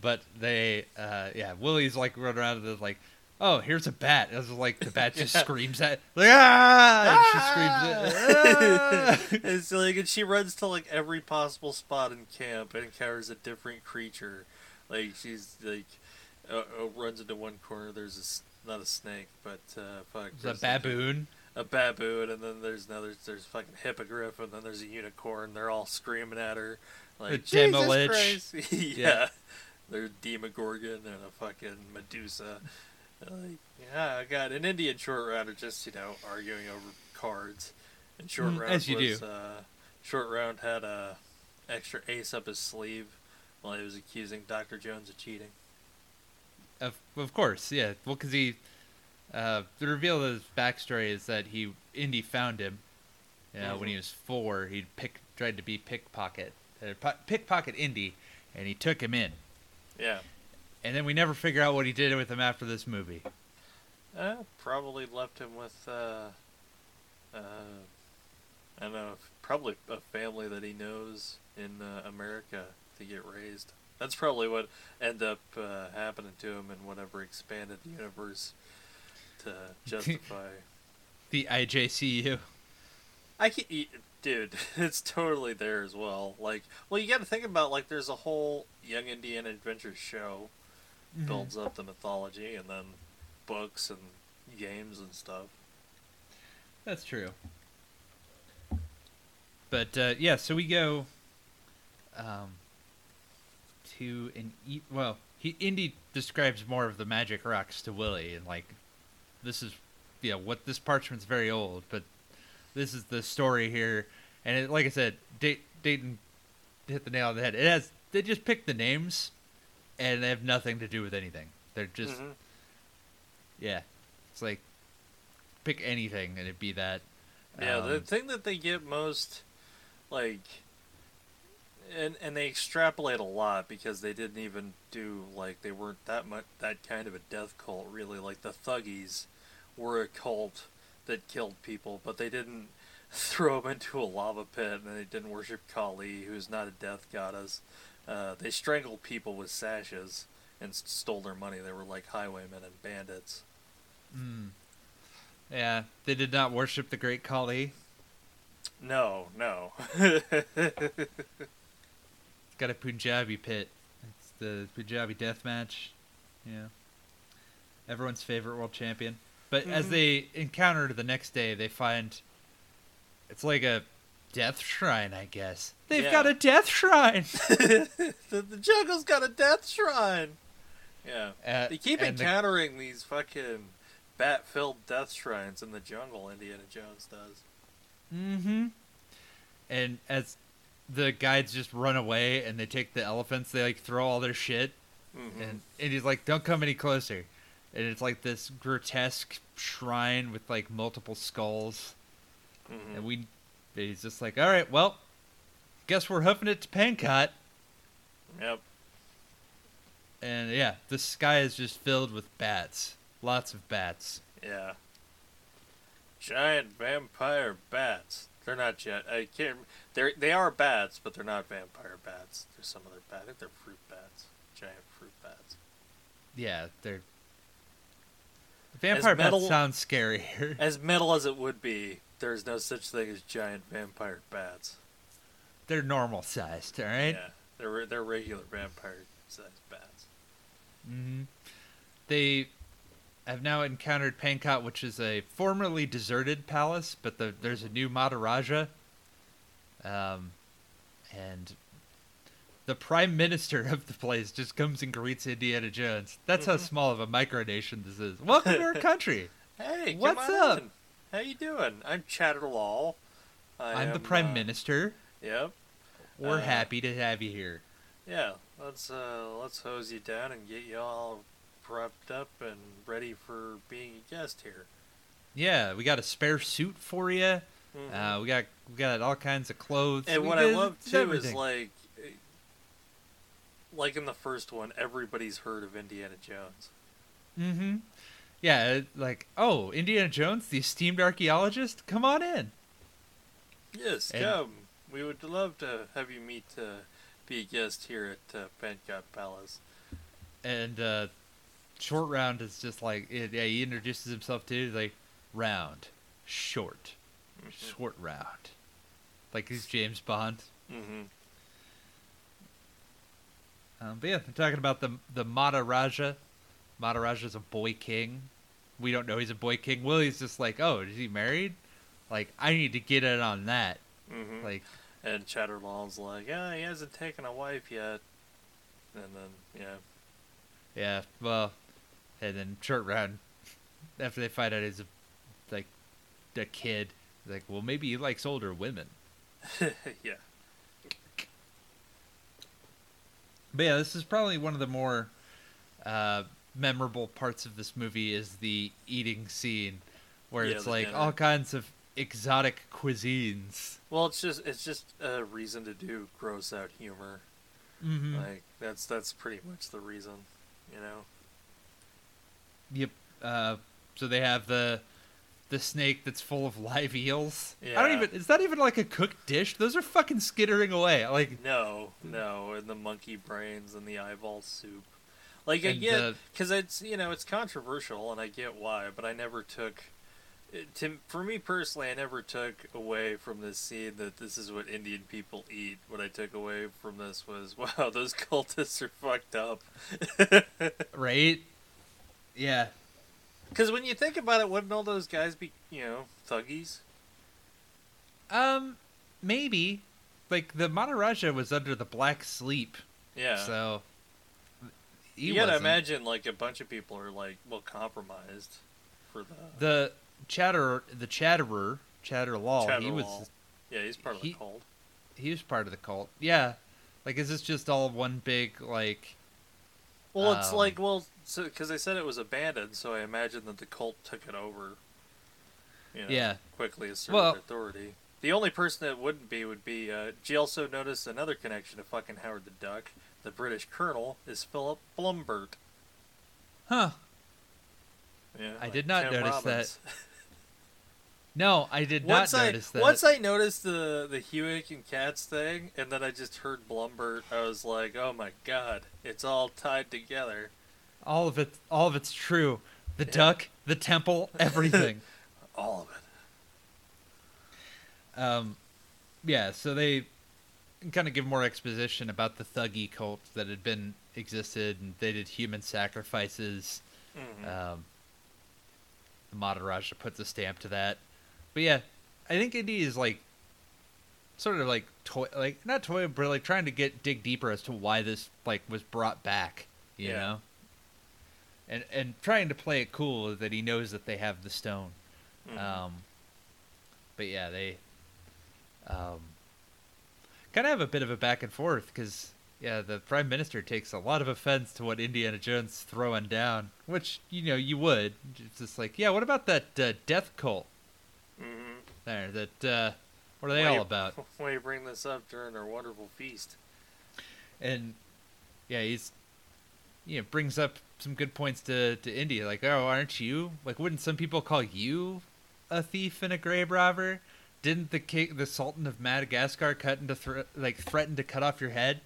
but they, uh, yeah, Willie's like running around and they're like, oh, here's a bat. It was like the bat just Yeah. screams at, like, ah! And she screams, ah! it's like, and she runs to like every possible spot in camp and encounters a different creature. Like she's like, uh, uh, runs into one corner. There's a not a snake, but uh, fuck, a baboon. a baboon, and then there's another. There's fucking hippogriff, and then there's a unicorn. They're all screaming at her. Like A Jesus. Christ. yeah. Yeah. There's Demogorgon and a fucking Medusa. Like, yeah, got an Indian short round are just you know arguing over cards, and short Mm, round as you was do. uh, short round had a extra ace up his sleeve while he was accusing Doctor Jones of cheating. Of, of course, yeah. Well, because he, Uh, the reveal of his backstory is that he Indy found him. You know, when Mhm. he was four, he pick tried to be pickpocket, uh, po- pickpocket Indy, and he took him in. Yeah. And then we never figure out what he did with him after this movie. Uh, probably left him with, uh, uh, I don't know, probably a family that he knows in uh, America to get raised. That's probably what ended up uh, happening to him in whatever expanded universe to justify. The IJCU. I can, y- dude, it's totally there as well. Like, well, you got to think about like there's a whole Young Indiana Adventure show Mm-hmm. builds up the mythology, and then books and games and stuff. That's true. But uh, yeah, so we go um, to an e- well, he Indy describes more of the magic rocks to Willie, and like this is yeah, what this parchment's very old, but this is the story here, and it, like I said, Day- Dayton hit the nail on the head. It has they just picked the names, and they have nothing to do with anything. They're just Mhm. yeah, it's like pick anything and it'd be that. Yeah, the Um, thing that they get most, like, and and they extrapolate a lot because they didn't even do like they weren't that much that kind of a death cult really. Like the Thuggees were a cult that killed people, but they didn't throw them into a lava pit and they didn't worship Kali, who's not a death goddess. Uh, they strangled people with sashes and stole their money. They were like highwaymen and bandits. Mm. Yeah, they did not worship the great Kali. No, no. It's got a Punjabi pit. It's the Punjabi death match. Yeah. Everyone's favorite world champion. But as Mhm. they encounter the next day, they find it's like a death shrine, I guess. They've Yeah. got a death shrine. the, the jungle's got a death shrine. Yeah. Uh, They keep and the- encountering these fucking bat filled death shrines in the jungle, Indiana Jones does. Mm-hmm. And as the guides just run away and they take the elephants, they like throw all their shit, Mhm. and and he's like, "Don't come any closer." And it's like this grotesque shrine with like multiple skulls, Mhm. and we, he's just like, "All right, well, guess we're hoofing it to Pankot." Yep. And yeah, the sky is just filled with bats, lots of bats. Yeah. Giant vampire bats. They're not yet. I can't. They they are bats, but they're not vampire bats. There's some other bat. I think they're fruit bats. Giant fruit bats. Yeah, they're. Vampire bats metal- sound scarier. As metal as it would be, there's no such thing as giant vampire bats. They're normal sized, all right. Yeah, they're they're regular vampire sized bats. hmm They have now encountered Pankot, which is a formerly deserted palace, but the, there's a new Maharaja. Um, and the prime minister of the place just comes and greets Indiana Jones. That's how Mhm. small of a micronation this is. Welcome to our country. Hey, What's up? in. How you doing? I'm Chattar Lal. I I'm the prime uh, minister. Yep. We're uh, happy to have you here. Yeah. Let's uh let's hose you down and get you all prepped up and ready for being a guest here. Yeah, we got a spare suit for you. Mhm. Uh, we got we got all kinds of clothes. and We what I love too is like, like in the first one, everybody's heard of Indiana Jones. Mm-hmm. Yeah, like, oh, Indiana Jones, the esteemed archaeologist, come on in. Yes, And- come. We would love to have you meet uh, be a guest here at uh, Palace. And uh, short round is just like, it, yeah, he introduces himself to like round, short, short round, like he's James Bond. Mm-hmm. Um, but yeah, I'm talking about the the Maharaja. Maharaja's a boy king. We don't know he's a boy king. Willie's just like, oh, is he married? Like, I need to get in on that. Mm-hmm. Like, And Chattar Lal's like, yeah, he hasn't taken a wife yet. And then, yeah. Yeah, well, and then short round, after they find out he's a, like a kid, like, well, maybe he likes older women. yeah. But yeah, this is probably one of the more uh, memorable parts of this movie is the eating scene, where Yeah, it's like dinner. all kinds of exotic cuisines. Well, it's just it's just a reason to do gross out humor. Mm-hmm. Like that's that's pretty much the reason, you know. Yep. Uh, so they have the the snake that's full of live eels. Yeah. I don't even. Is that even like a cooked dish? Those are fucking skittering away. Like No, no, and the monkey brains and the eyeball soup. Like I get because it's you know it's controversial and I get why, but I never took. To, for me personally, I never took away from this scene that this is what Indian people eat. What I took away from this was, wow, those cultists are fucked up. right. Yeah. Because when you think about it, wouldn't all those guys be, you know, thuggees? Um. Maybe. Like the Maharaja was under the black sleep. Yeah. So. He you gotta wasn't. imagine, like, a bunch of people are, like, well, compromised for the. the chatterer, the chatterer, chatter Chattar Lal. He was. Yeah, he's part of he- the cult. he was part of the cult. Yeah. Like, is this just all one big like? Well, it's Um, like, well, because they said it was abandoned, so I imagine that the cult took it over. You know, Yeah. Quickly asserted Well- authority. The only person that wouldn't be would be. Uh, you also notice another connection to fucking Howard the Duck? The British colonel is Philip Blumburtt. Huh? Yeah, I did not Tim notice that. No, I did once not I notice that. once I noticed the the Huyck and Katz thing, and then I just heard Blumburtt, I was like, oh my god, it's all tied together. all of it, all of it's true. The Yeah. duck, the temple, everything. All of it. um, yeah. So they kind of give more exposition about the thuggee cult that had been existed, and they did human sacrifices. Mhm. Um, the Maharaja puts a stamp to that. But yeah, I think Indy is like sort of like toy, like not toy, but like trying to get dig deeper as to why this like was brought back. You Yeah. know, and and trying to play it cool that he knows that they have the stone. Mhm. Um, but yeah, they um, kind of have a bit of a back and forth because yeah, the prime minister takes a lot of offense to what Indiana Jones throwing down, which you know you would. It's just like, yeah, what about that uh, death cult Mhm. there? That uh, what are they Why all you- about? Why you bring this up during our wonderful feast? And yeah, he's you know brings up some good points to to India, like, oh, aren't you like? Wouldn't some people call you a thief and a grave robber? Didn't the king, the Sultan of Madagascar, cut into thr like threaten to cut off your head?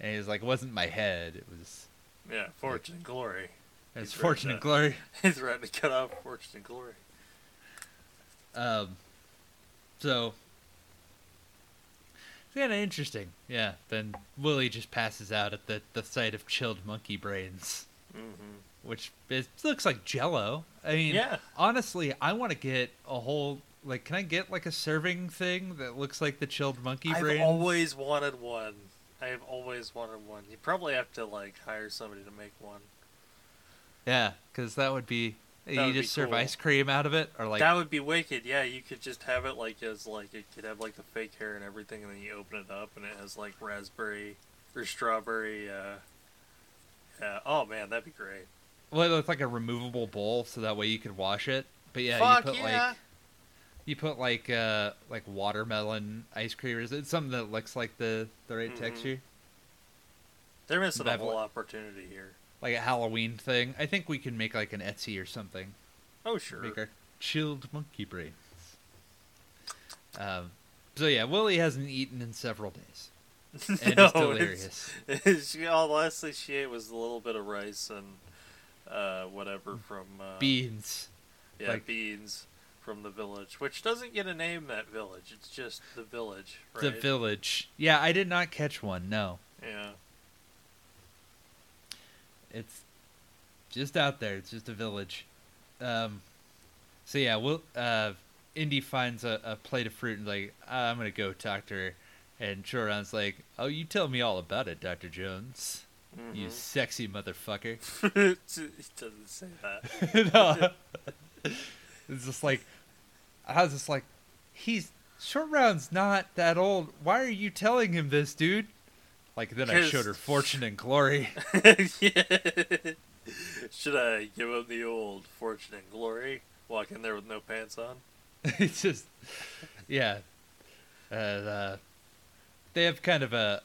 And he's like, it wasn't my head. It was Yeah, fortune and glory. It's fortune and glory. He threatened to cut off fortune and glory. Um, so it's kind of interesting. Yeah. Then Willie just passes out at the the sight of chilled monkey brains. Mm-hmm. which is, looks like Jello. I mean, Yeah. honestly, I want to get a whole like. Can I get like a serving thing that looks like the chilled monkey brain? I've always wanted one. I've always wanted one. You probably have to like hire somebody to make one. yeah, because that would be. That you would be just serve cool. ice cream out of it, or like that would be wicked. Yeah, you could just have it like as like it could have like the fake hair and everything, and then you open it up and it has like raspberry or strawberry. uh Yeah. Oh man, that'd be great. well, it looks like a removable bowl, so that way you could wash it. But yeah, Fuck you put yeah. like you put like uh like watermelon ice cream is it something that looks like the the right Mhm. texture, They're missing a whole opportunity here. like a Halloween thing. I think we can make like an Etsy or something. Oh sure. Make our chilled monkey brains. Um, so yeah, Willie hasn't eaten in several days, and No, it's delirious. It's, she, all the last thing she ate was a little bit of rice and uh, whatever from uh, Beans. yeah like- beans from the village, which doesn't get a name. That village, it's just the village, right? The village. Yeah, I did not catch one. No, yeah. it's just out there. It's just a village. Um, so yeah, we'll. uh, Indy finds a, a plate of fruit and like I'm gonna go talk to her, and Choron's like, "Oh, you tell me all about it, Doctor Jones. You Mhm. sexy motherfucker." he doesn't say that. no. It's just like I was just like, he's short round's not that old. Why are you telling him this, dude? Like then I showed her fortune and glory. yeah. Should I give him the old fortune and glory? Walk in there with no pants on? it's just, yeah. And, uh, they have kind of a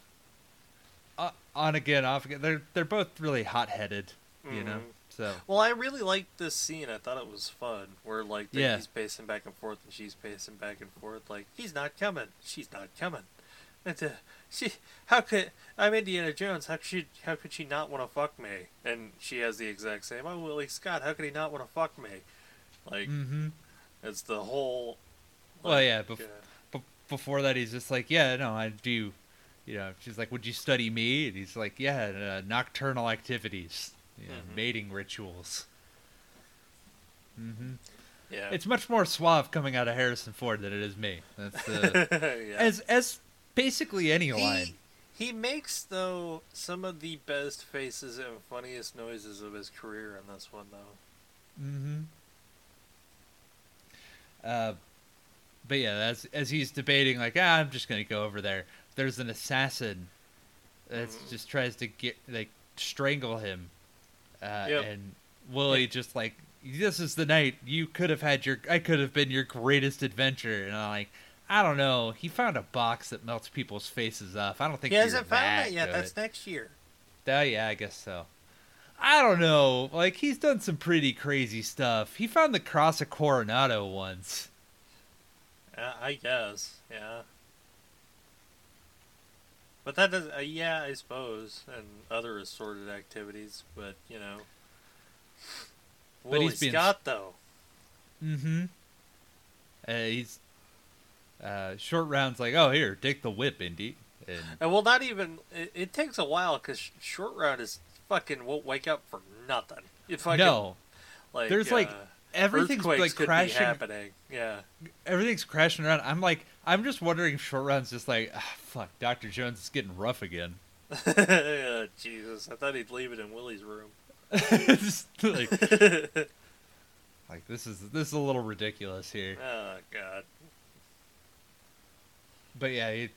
uh, on again, off again. They're they're both really hot headed, you know. So Well, I really liked this scene. I thought it was fun. Where like they- Yeah. he's pacing back and forth, and she's pacing back and forth. Like he's not coming. She's not coming. And uh, she, how could I'm Indiana Jones? How could she? How could she not want to fuck me? And she has the exact same. I'm Willie Scott. How could he not want to fuck me? Like hmm it's the whole. Well, yeah, bef- uh, b- before that, he's just like, yeah, no, I do. You know, she's like, would you study me? And he's like, yeah, uh, nocturnal activities, know, Mhm. mating rituals. hmm yeah. It's much more suave coming out of Harrison Ford than it is me. That's uh, yeah. as as basically any line. He, he makes though some of the best faces and funniest noises of his career in this one though. Mm-hmm. Uh, but yeah, as as he's debating, like, ah, I'm just gonna go over there. There's an assassin that Mhm. just tries to get like strangle him, uh, Yep. and Willie just like, this is the night you could have had your, I could have been your greatest adventure, and I'm like. I don't know. He found a box that melts people's faces off. I don't think He you're hasn't found that that yet. good. That's next year. Oh, yeah, I guess so. I don't know. Like he's done some pretty crazy stuff. He found the cross of Coronado once. Uh, I guess. Yeah. But that does. Uh, yeah, I suppose, and other assorted activities. But you know. But Willie he's being- Scott though. Mm-hmm. Uh, he's uh, short rounds like, oh here, take the whip, Indy. And And well, not even. It, it takes a while because short round is fucking won't wake up for nothing. It fucking, no, like there's, like, uh, everything's like could be crashing. happening. Yeah. Everything's crashing around. I'm like, I'm just wondering if short rounds just like, ah, fuck, Doctor Jones is getting rough again. Yeah, Jesus, I thought he'd leave it in Willie's room. Like, like this is this is a little ridiculous here. oh God. But yeah, he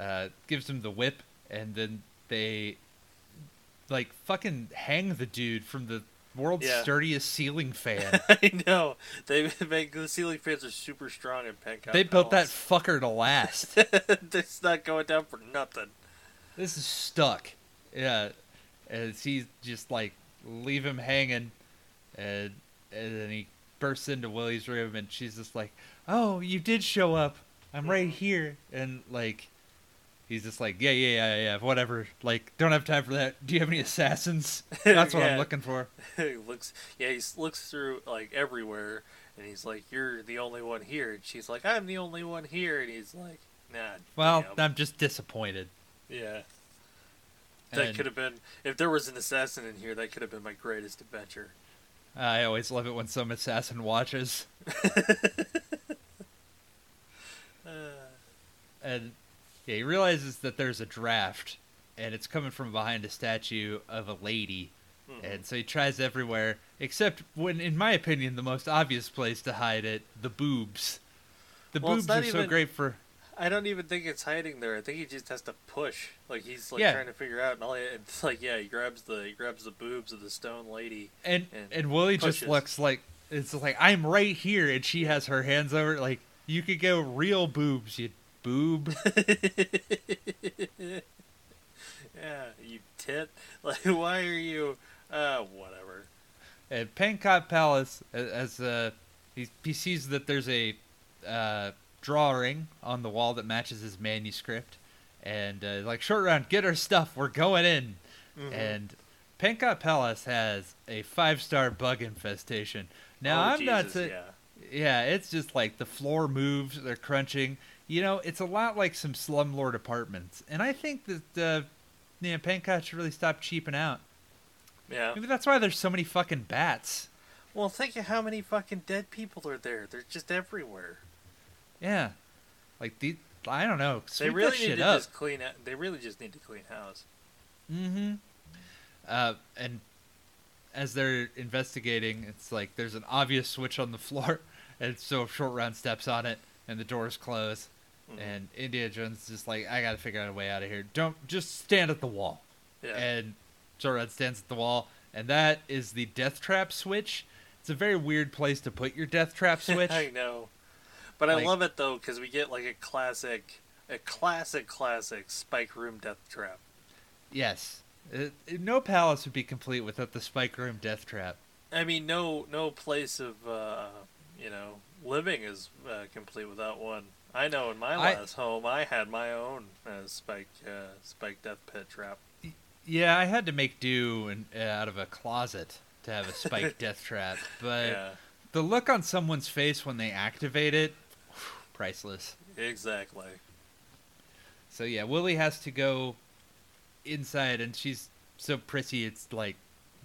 uh, gives him the whip, and then they like fucking hang the dude from the world's Yeah. sturdiest ceiling fan. I know they make the ceiling fans are super strong in Pankot. they built that fucker to last. it's not going down for nothing. this is stuck. Yeah, and he's just like leave him hanging, and and then he bursts into Willie's room, and she's just like, "Oh, you did show up. I'm right Mhm. here." And like, he's just like, "Yeah, yeah, yeah, yeah, whatever. Like, don't have time for that. Do you have any assassins? That's what I'm looking for." he looks, yeah, he looks through like everywhere, and he's like, "You're the only one here," and she's like, "I'm the only one here," and he's like, "Nah." Well, damn." I'm just disappointed. yeah. That could have been if there was an assassin in here. That could have been my greatest adventure. I always love it when some assassin watches. Uh, and yeah, he realizes that there's a draft, and it's coming from behind a statue of a lady, mhm. and so he tries everywhere except when, in my opinion, the most obvious place to hide it: the boobs. The Well, boobs are not so even- great for. I don't even think it's hiding there. I think he just has to push. Like he's like Yeah. trying to figure out. And all he, it's like yeah, he grabs the he grabs the boobs of the stone lady. And and and Willie just looks like it's like I'm right here, and she has her hands over it, like you could go real boobs, you boob. yeah, you tit. Like why are you? Uh, whatever. At Pankot Palace, as uh, he he sees that there's a uh, drawing on the wall that matches his manuscript, and uh, like short round, get our stuff, we're going in. Mhm. And Pankot Palace has a five star bug infestation. Now Oh, I'm not saying, yeah. yeah, it's just like the floor moves, they're crunching. You know, it's a lot like some slumlord apartments, and I think that uh, you know, Pankot should really stop cheaping out. Yeah. Maybe that's why there's so many fucking bats. Well, think of how many fucking dead people are there. They're just everywhere. Yeah, like the I don't know. they really need to up. just clean. out- They really just need to clean house. Mm-hmm. Uh, and as they're investigating, it's like there's an obvious switch on the floor, and so Short Round steps on it, and the doors close, Mhm. and Indiana Jones is just like, I gotta figure out a way out of here. Don't just stand at the wall. yeah. And Short Red stands at the wall, and that is the death trap switch. It's a very weird place to put your death trap switch. I know, but Like- I love it though because we get like a classic, a classic, classic spike room death trap. yes, It- it- no palace would be complete without the spike room death trap. I mean, no, no place of uh, you know living is uh, complete without one. I know in my I- last home, I had my own uh, spike, uh, spike death pit trap. Yeah, I had to make do in, uh, out of a closet to have a spike death trap, but yeah, the look on someone's face when they activate it, priceless. exactly. So yeah, Willie has to go inside, and she's so prissy, it's like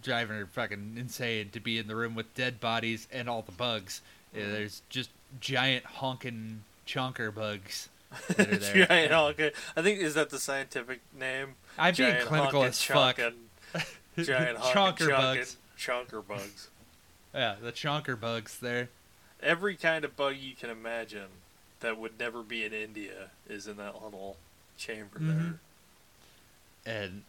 driving her fucking insane to be in the room with dead bodies and all the bugs. Yeah, Mhm. there's just giant honking chonker bugs that are there. Giant honkin- I think is that the scientific name? I'm being clinical honkin' as fuck. chonkin'- Giant honkin' chonker bugs. Chonker bugs. Yeah, the chonker bugs there. Every kind of bug you can imagine that would never be in India is in that little chamber Mhm. and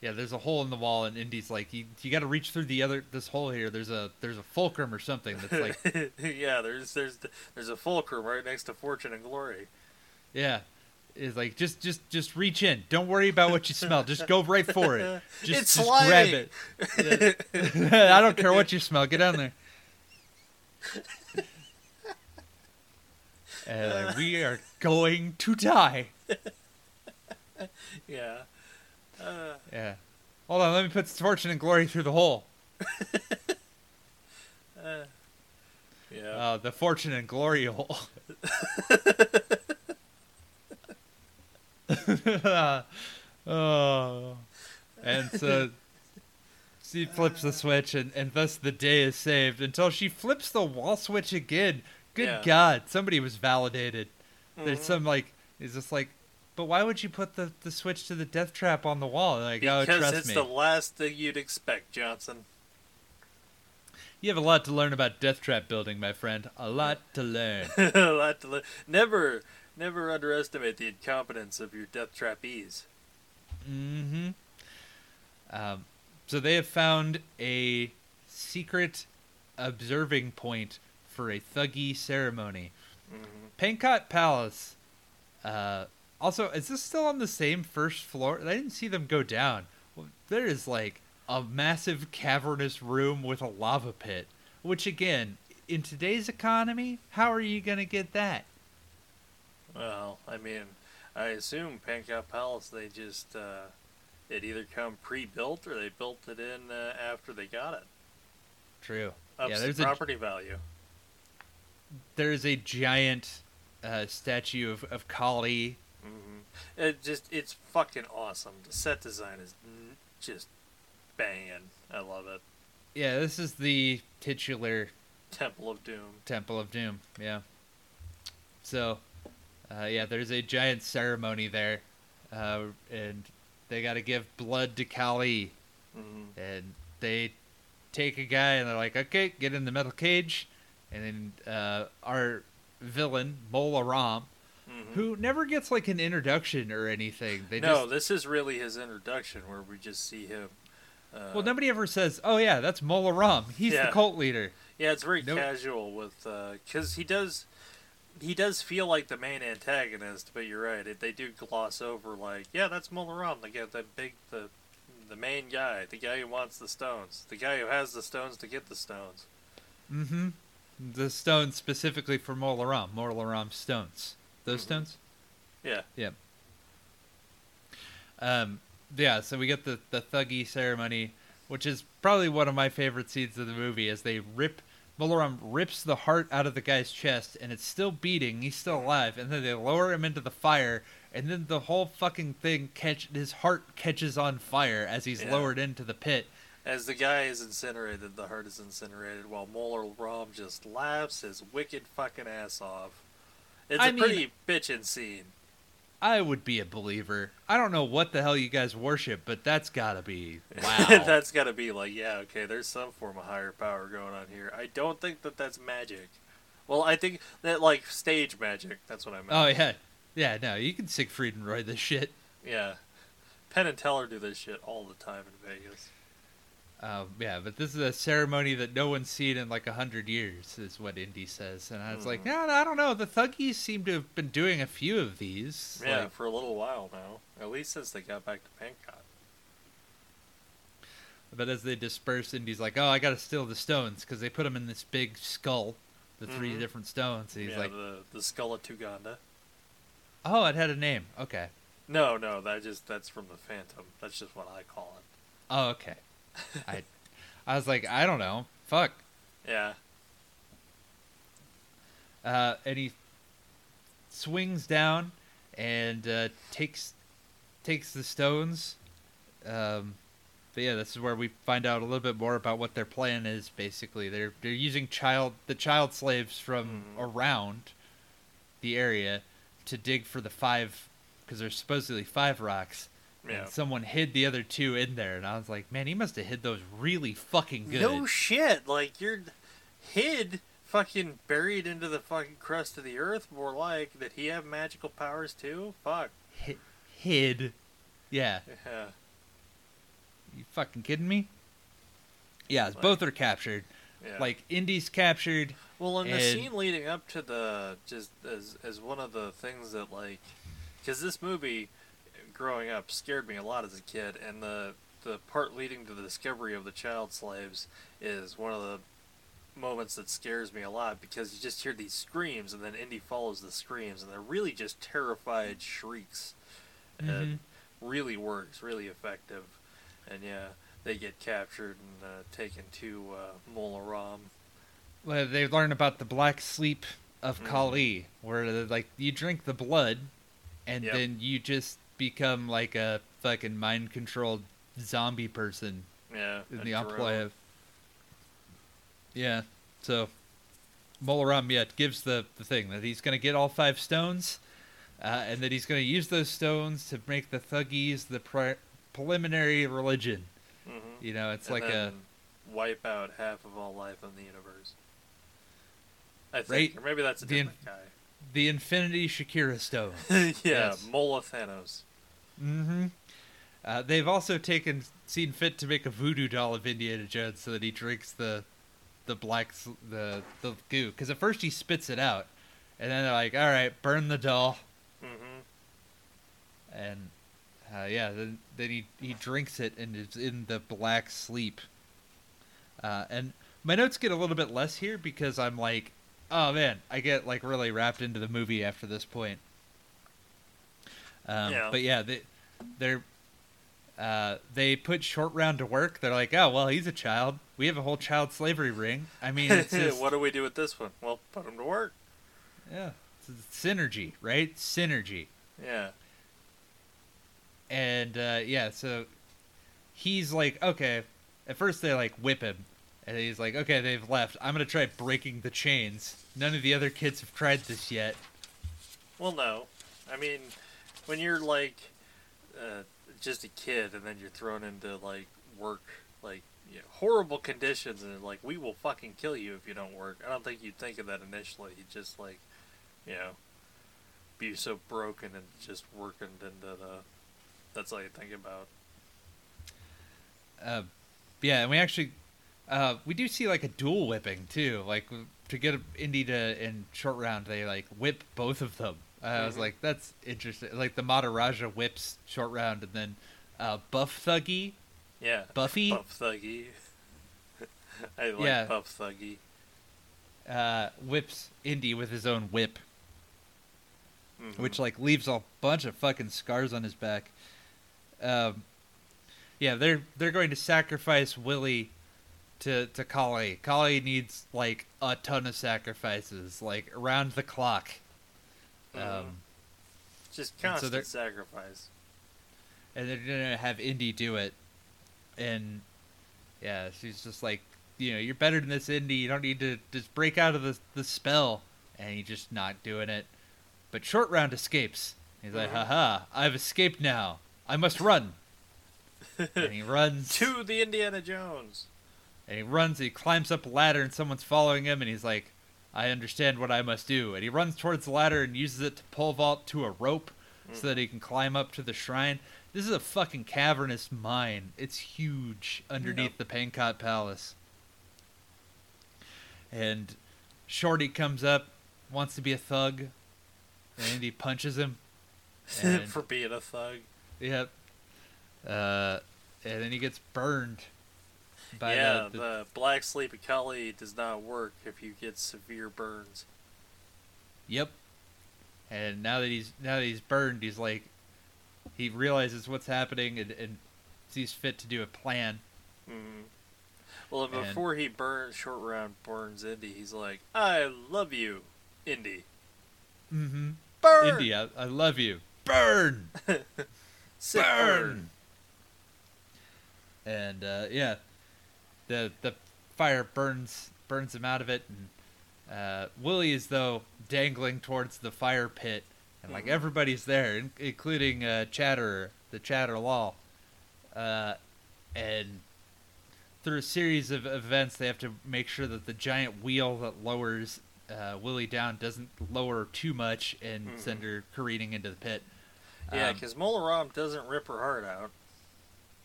yeah, there's a hole in the wall, and Indy's like, you you got to reach through the other this hole here. There's a there's a fulcrum or something that's like, yeah, there's there's there's a fulcrum right next to Fortune and Glory. yeah, is like just just just reach in. Don't worry about what you smell. Just go right for it. Just, It's just grab it. I don't care what you smell. Get down there. And like, we are going to die. yeah. Uh, Yeah. Hold on, let me put fortune and glory through the hole. uh, yeah. Uh, the fortune and glory hole. oh. And so she flips the switch, and, and thus the day is saved until she flips the wall switch again. Good Yeah. God, somebody was validated. There's Mhm. some like, it's just like, but why would you put the, the switch to the death trap on the wall? Like, oh, because trust it's me. the last thing you'd expect, Johnson. You have a lot to learn about death trap building, my friend. A lot to learn. a lot to li- Never, never underestimate the incompetence of your death trapeze. Mm-hmm. Um, so they have found a secret observing point for a thuggee ceremony. hmm Pankot Palace. Uh, also, is this still on the same first floor? I didn't see them go down. Well, there is like a massive cavernous room with a lava pit. Which again, in today's economy, how are you gonna get that? Well, I mean, I assume Pankot Palace. They just uh, it either come pre-built or they built it in uh, after they got it. True. Ups yeah, the there's a property value. there is a giant uh, statue of, of Kali hmm It just it's fucking awesome. The set design is just banging. I love it. Yeah, this is the titular Temple of Doom. Temple of Doom. Yeah. So, uh, yeah, there's a giant ceremony there, uh, and they got to give blood to Kali, hmm and they take a guy and they're like, okay, get in the metal cage, and then uh, our villain Mola Ram, hmm who never gets like an introduction or anything. They no, just this is really his introduction where we just see him. Uh, well, nobody ever says, oh yeah, that's Mola Ram. He's Yeah. the cult leader. Yeah, it's very Nope. casual with because he does he does feel like the main antagonist, but you're right. They do gloss over like, yeah, that's Molaram, the guy, the big the the main guy, the guy who wants the stones, the guy who has the stones to get the stones. Mm-hmm. The stones specifically for Mola Ram. Mola Ram stones. Those Mhm. stones? Yeah, Um, yeah, so we get the, the thuggee ceremony, which is probably one of my favorite scenes of the movie, as they rip Molaram rips the heart out of the guy's chest, and it's still beating. He's still alive, and then they lower him into the fire, and then the whole fucking thing catch his heart catches on fire as he's Yeah. lowered into the pit. as the guy is incinerated, the heart is incinerated, while Mola Ram just laughs his wicked fucking ass off. It's I a mean- pretty bitchin' scene. I would be a believer. I don't know what the hell you guys worship, but that's gotta be wow. that's got to be like, yeah, okay, there's some form of higher power going on here. I don't think that that's magic. Well, I think that like stage magic. That's what I meant. oh yeah, yeah. No, you can Siegfried and Roy this shit. yeah. Penn and Teller do this shit all the time in Vegas. Um, yeah, but this is a ceremony that no one's seen in like a hundred years, is what Indy says, and I was like, Mhm. no, no, I don't know. The Thuggees seem to have been doing a few of these. Yeah, like- for a little while now. At least since they got back to Pankot. but as they disperse, Indy's like, oh, I got to steal the stones because they put them in this big skull, the three Mhm. different stones. And he's yeah, like, the the skull of Tuganda. oh, it had a name. Okay. No, no, that just that's from the Phantom. That's just what I call it. Oh, okay. I, I was like, I don't know. Fuck. Yeah. Uh, and he swings down and uh, takes takes the stones. Um, but yeah, this is where we find out a little bit more about what their plan is. Basically, they're they're using child the child slaves from Mhm. around the area to dig for the five because there's supposedly five rocks. Yeah. And someone hid the other two in there, and I was like, man, he must have hid those really fucking good. No shit. Like you're hid fucking buried into the fucking crust of the earth, more like did he have magical powers too? Fuck. Hi- hid. Yeah. Yeah. You fucking kidding me? Yeah, Like- both are captured. Yeah. Like Indy's captured. Well, in the scene leading up to the just as as one of the things that like, because this movie, growing up, scared me a lot as a kid, and the the part leading to the discovery of the child slaves is one of the moments that scares me a lot because you just hear these screams and then Indy follows the screams and they're really just terrified shrieks. And really works, really effective, and yeah, they get captured and uh, taken to uh, Mola Ram. Well, they learn about the black sleep of Mhm. Kali, where like you drink the blood, and Yep. then you just become like a fucking mind controlled zombie person Yeah, in the outplay of. Yeah, so Molaram yeah gives the the thing that he's gonna get all five stones, uh, and that he's gonna use those stones to make the Thuggees the pre- preliminary religion. Mhm. You know, it's And like a wipe out half of all life in the universe. I think, Right. or maybe that's a The in- different the Infinity Shakira stone. yeah, Yes. Mola Thanos. Mm-hmm. Uh, they've also taken seen fit to make a voodoo doll of Indiana Jones so that he drinks the the black the the goo. Because at first he spits it out, and then they're like, "All right, burn the doll." hmm And uh, yeah, then then he he drinks it and is in the black sleep. Uh, and my notes get a little bit less here because I'm like, oh man, I get like really wrapped into the movie after this point. Um, Yeah. But yeah, they they're uh, they put short round to work. They're like, oh well, he's a child. We have a whole child slavery ring. I mean, it's just what do we do with this one? Well, put him to work. yeah, it's synergy, right? Synergy. Yeah. and uh, yeah, so he's like, okay. At first, they like whip him, and he's like, okay, they've left. I'm gonna try breaking the chains. None of the other kids have tried this yet. Well, no. I mean, when you're like uh, just a kid and then you're thrown into like work, like you know, horrible conditions, and like we will fucking kill you if you don't work. I don't think you'd think of that initially. You just like, you know, be so broken and just working into the. That's all you think about. Uh, yeah, and we actually uh, we do see like a dual whipping too. Like to get Indy to in short round, they like whip both of them. Uh, I was like, that's interesting. Like the Maharaja whips short round, and then uh, Buff Thuggy, Yeah. Buffy, Buff Thuggy. I like Yeah. Buff Thuggy. uh, whips Indy with his own whip. Mhm. which like leaves a bunch of fucking scars on his back. Um, yeah, they're they're going to sacrifice Willie to to Kali. Kali needs like a ton of sacrifices, like around the clock. Um, just and so constant sacrifice. and they're gonna have Indy do it. And yeah, she's just like, you know, you're better than this, Indy. You don't need to just break out of the the spell. And he's just not doing it. But short round escapes. He's like, Mhm. haha, I've escaped now. I must run. and he runs. to the Indiana Jones. And he runs, he climbs up a ladder, and someone's following him, and he's like, I understand what I must do. And he runs towards the ladder and uses it to pole vault to a rope so that he can climb up to the shrine. this is a fucking cavernous mine. It's huge underneath Yep. the Pankot Palace. And Shorty comes up, wants to be a thug, and he punches him. And- for being a thug. Yep. Uh, and then he gets burned. Yeah, the, the, the, black sleepy Kali does not work if you get severe burns. Yep. And now that he's now that he's burned, he's like, he realizes what's happening and, and sees fit to do a plan. hmm Well, and before he burns, short round burns Indy, he's like, "I love you, Indy." Mm-hmm. Burn, Indy, I, I love you. Burn. Sick burn. And uh, yeah, the the fire burns burns him out of it, and uh, Willie is though dangling towards the fire pit, and like Mhm. everybody's there, in- including uh, Chatterer, the Chattar Lal, uh, and through a series of events, they have to make sure that the giant wheel that lowers uh, Willie down doesn't lower too much and Mhm. send her careening into the pit. Yeah, Um, because Mola Ram doesn't rip her heart out.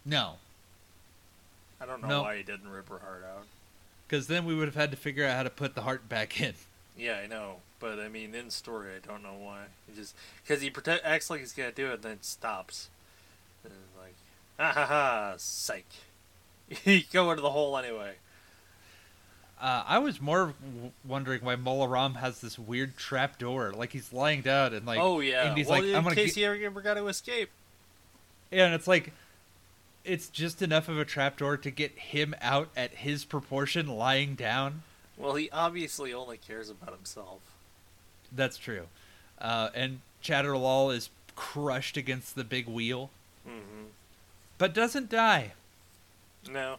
no, I don't know No. why he didn't rip her heart out. Because then we would have had to figure out how to put the heart back in. Yeah, I know, but I mean, in story, I don't know why. He just because he prete- acts like he's gonna do it, and then stops, and like, ha ha ha, psych. you go into the hole anyway. Uh, I was more w- wondering why Mola Ram has this weird trap door. Like he's lying down and like, oh yeah, and he's well, like, in I'm gonna case get... he ever got to escape. yeah, and it's like, it's just enough of a trap door to get him out at his proportion, lying down. Well, he obviously only cares about himself. That's true. Uh, and Chattar Lal is crushed against the big wheel, Mm-hmm. but doesn't die. No,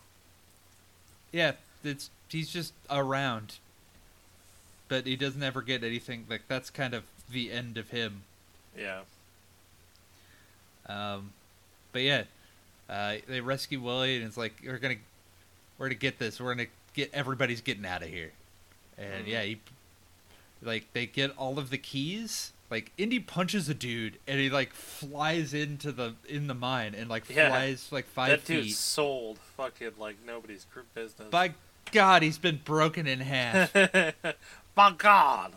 Yeah, it's he's just around, but he doesn't ever get anything. Like that's kind of the end of him. yeah, Um, but yeah, uh, they rescue Willie, and it's like we're gonna we're gonna get this. We're gonna get everybody's getting out of here. And Mhm. yeah, he like they get all of the keys. Like Indy punches a dude, and he like flies into the in the mine and like Yeah. flies like five that feet. dude's sold fucking like nobody's cr- business. By God, he's been broken in half. By God.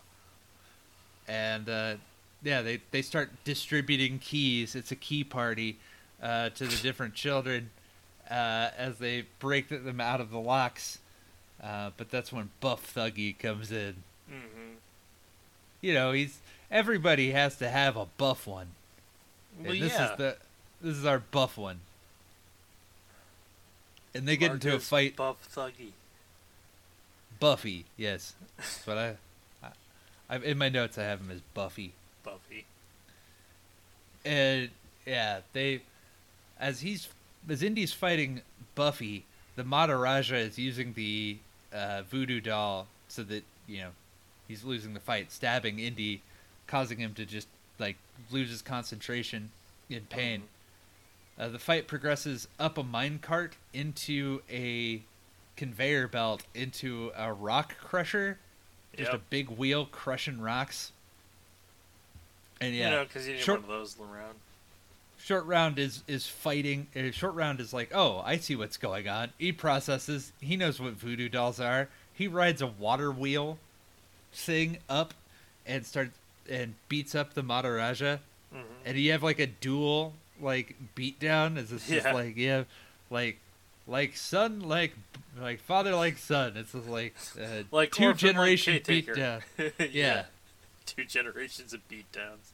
and uh, yeah, they they start distributing keys. It's a key party uh, to the different children uh, as they break them out of the locks. Uh, but that's when Buff Thuggy comes in. Mm-hmm. You know, he's everybody has to have a buff one. Well, and this yeah. is the this is our buff one. And they get into a fight. Buff Thuggy. Buffy, yes, that's what I, I, I. In my notes, I have him as Buffy. Buffy. and yeah, they as he's as Indy's fighting Buffy, the Maharaja is using the uh, voodoo doll so that you know he's losing the fight, stabbing Indy, causing him to just like lose his concentration in pain. Uh, the fight progresses up a minecart into a conveyor belt into a rock crusher, just a big wheel crushing rocks. And yeah, You know, because you need Short- one of those around. Short round is is fighting uh, short round is like oh i see what's going on he processes he knows what voodoo dolls are he rides a water wheel thing up and starts and beats up the maharaja Mm-hmm. and you have like a dual like beatdown is this just Yeah. like yeah like like son like like father like son it's just like uh, Like two like generation caretaker. beatdown yeah. yeah Two generations of beatdowns.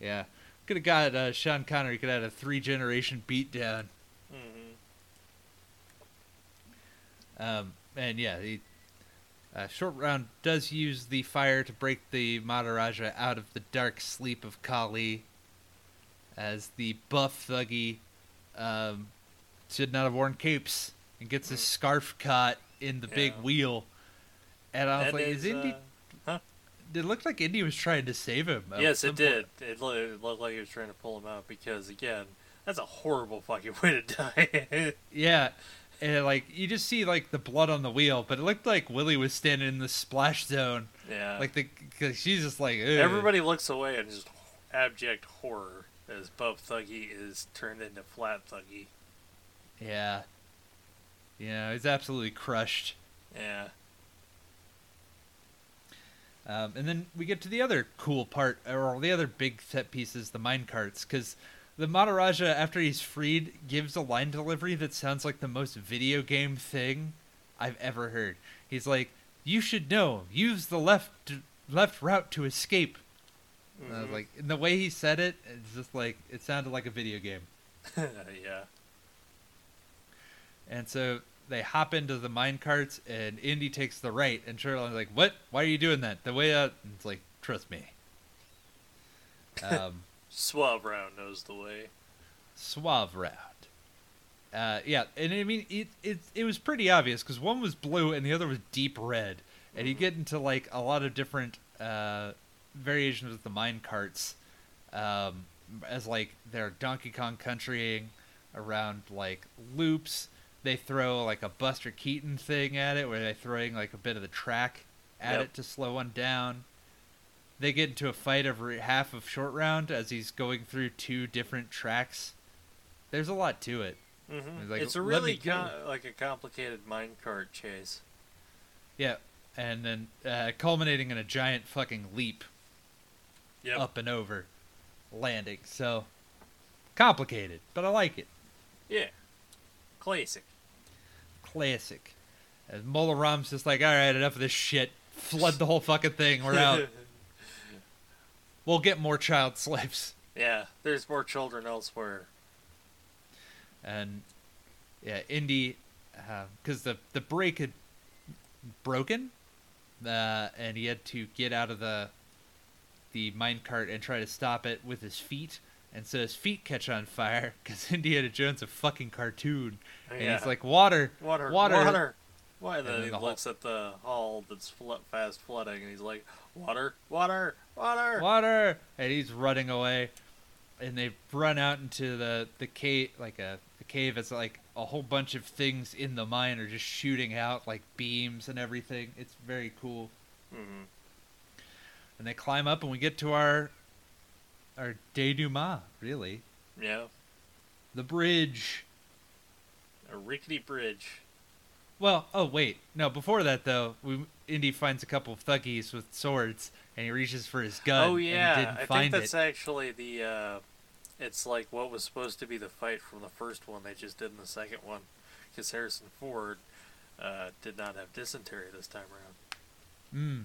yeah could have got uh, sean connery could have had a three generation beatdown Mm-hmm. Um, and yeah, the uh, short round does use the fire to break the Maharaja out of the dark sleep of Kali, as the buff thuggy um, should not have worn capes and gets his scarf caught in the big wheel. And I was And like, is, is Indy? uh, It looked like Indy was trying to save him. yes, it did. It looked, it looked like he was trying to pull him out because, again, that's a horrible fucking way to die. Yeah, and like you just see like the blood on the wheel, but it looked like Willie was standing in the splash zone. yeah. Like the, cause she's just like, "Ugh." Everybody looks away in just abject horror as Bub Thuggy is turned into Flat Thuggy. Yeah. Yeah, he's absolutely crushed. Yeah. Um, and then we get to the other cool part, or the other big set pieces, the mine carts, because the Maharaja, after he's freed, gives a line delivery that sounds like the most video game thing I've ever heard. He's like, "You should know. Use the left left route to escape." And I was Mhm. like, and the way he said it, it's just like it sounded like a video game. yeah. And so they hop into the mine carts, and Indy takes the right, and Sherlin's like, "What? Why are you doing that? The way out?" And it's like, "Trust me." Um, Suave Round knows the way. suave round. Uh, yeah, and I mean it. It it was pretty obvious because one was blue and the other was deep red, and you get into like a lot of different uh, variations of the mine carts, um, as like they're Donkey Kong Countrying around like loops. They throw like a Buster Keaton thing at it, where they're throwing like a bit of the track at Yep. it to slow one down. They get into a fight over half of short round as he's going through two different tracks. There's a lot to it. hmm like, it's a really go." com- like a complicated minecart chase. Yeah, and then uh, culminating in a giant fucking leap Yep. up and over, landing. So complicated, but I like it. Yeah. Classic. Classic. And Mola Ram's just like, all right, enough of this shit. Flood the whole fucking thing. We're out. we'll get more child slaves. yeah. There's more children elsewhere. And yeah, Indy, because the the brake had broken, uh, and he had to get out of the the minecart and try to stop it with his feet. And so his feet catch on fire because Indiana Jones is a fucking cartoon, and yeah. he's like, "Water, water, water." water. Why? And then then he the whole- looks at the hall that's fl- fast flooding, and he's like, "Water, water, water." water!" And he's running away, and they run out into the the cave, like a the cave. It's like a whole bunch of things in the mine are just shooting out like beams and everything. It's very cool. hmm and they climb up and we get to our our denouement really Yeah. the bridge A rickety bridge. well oh wait no before that though we indy finds a couple of thuggees with swords and he reaches for his gun oh yeah, I think that's it actually the. Uh, it's like what was supposed to be the fight from the first one. They just did in the second one, because Harrison Ford uh, did not have dysentery this time around. mm.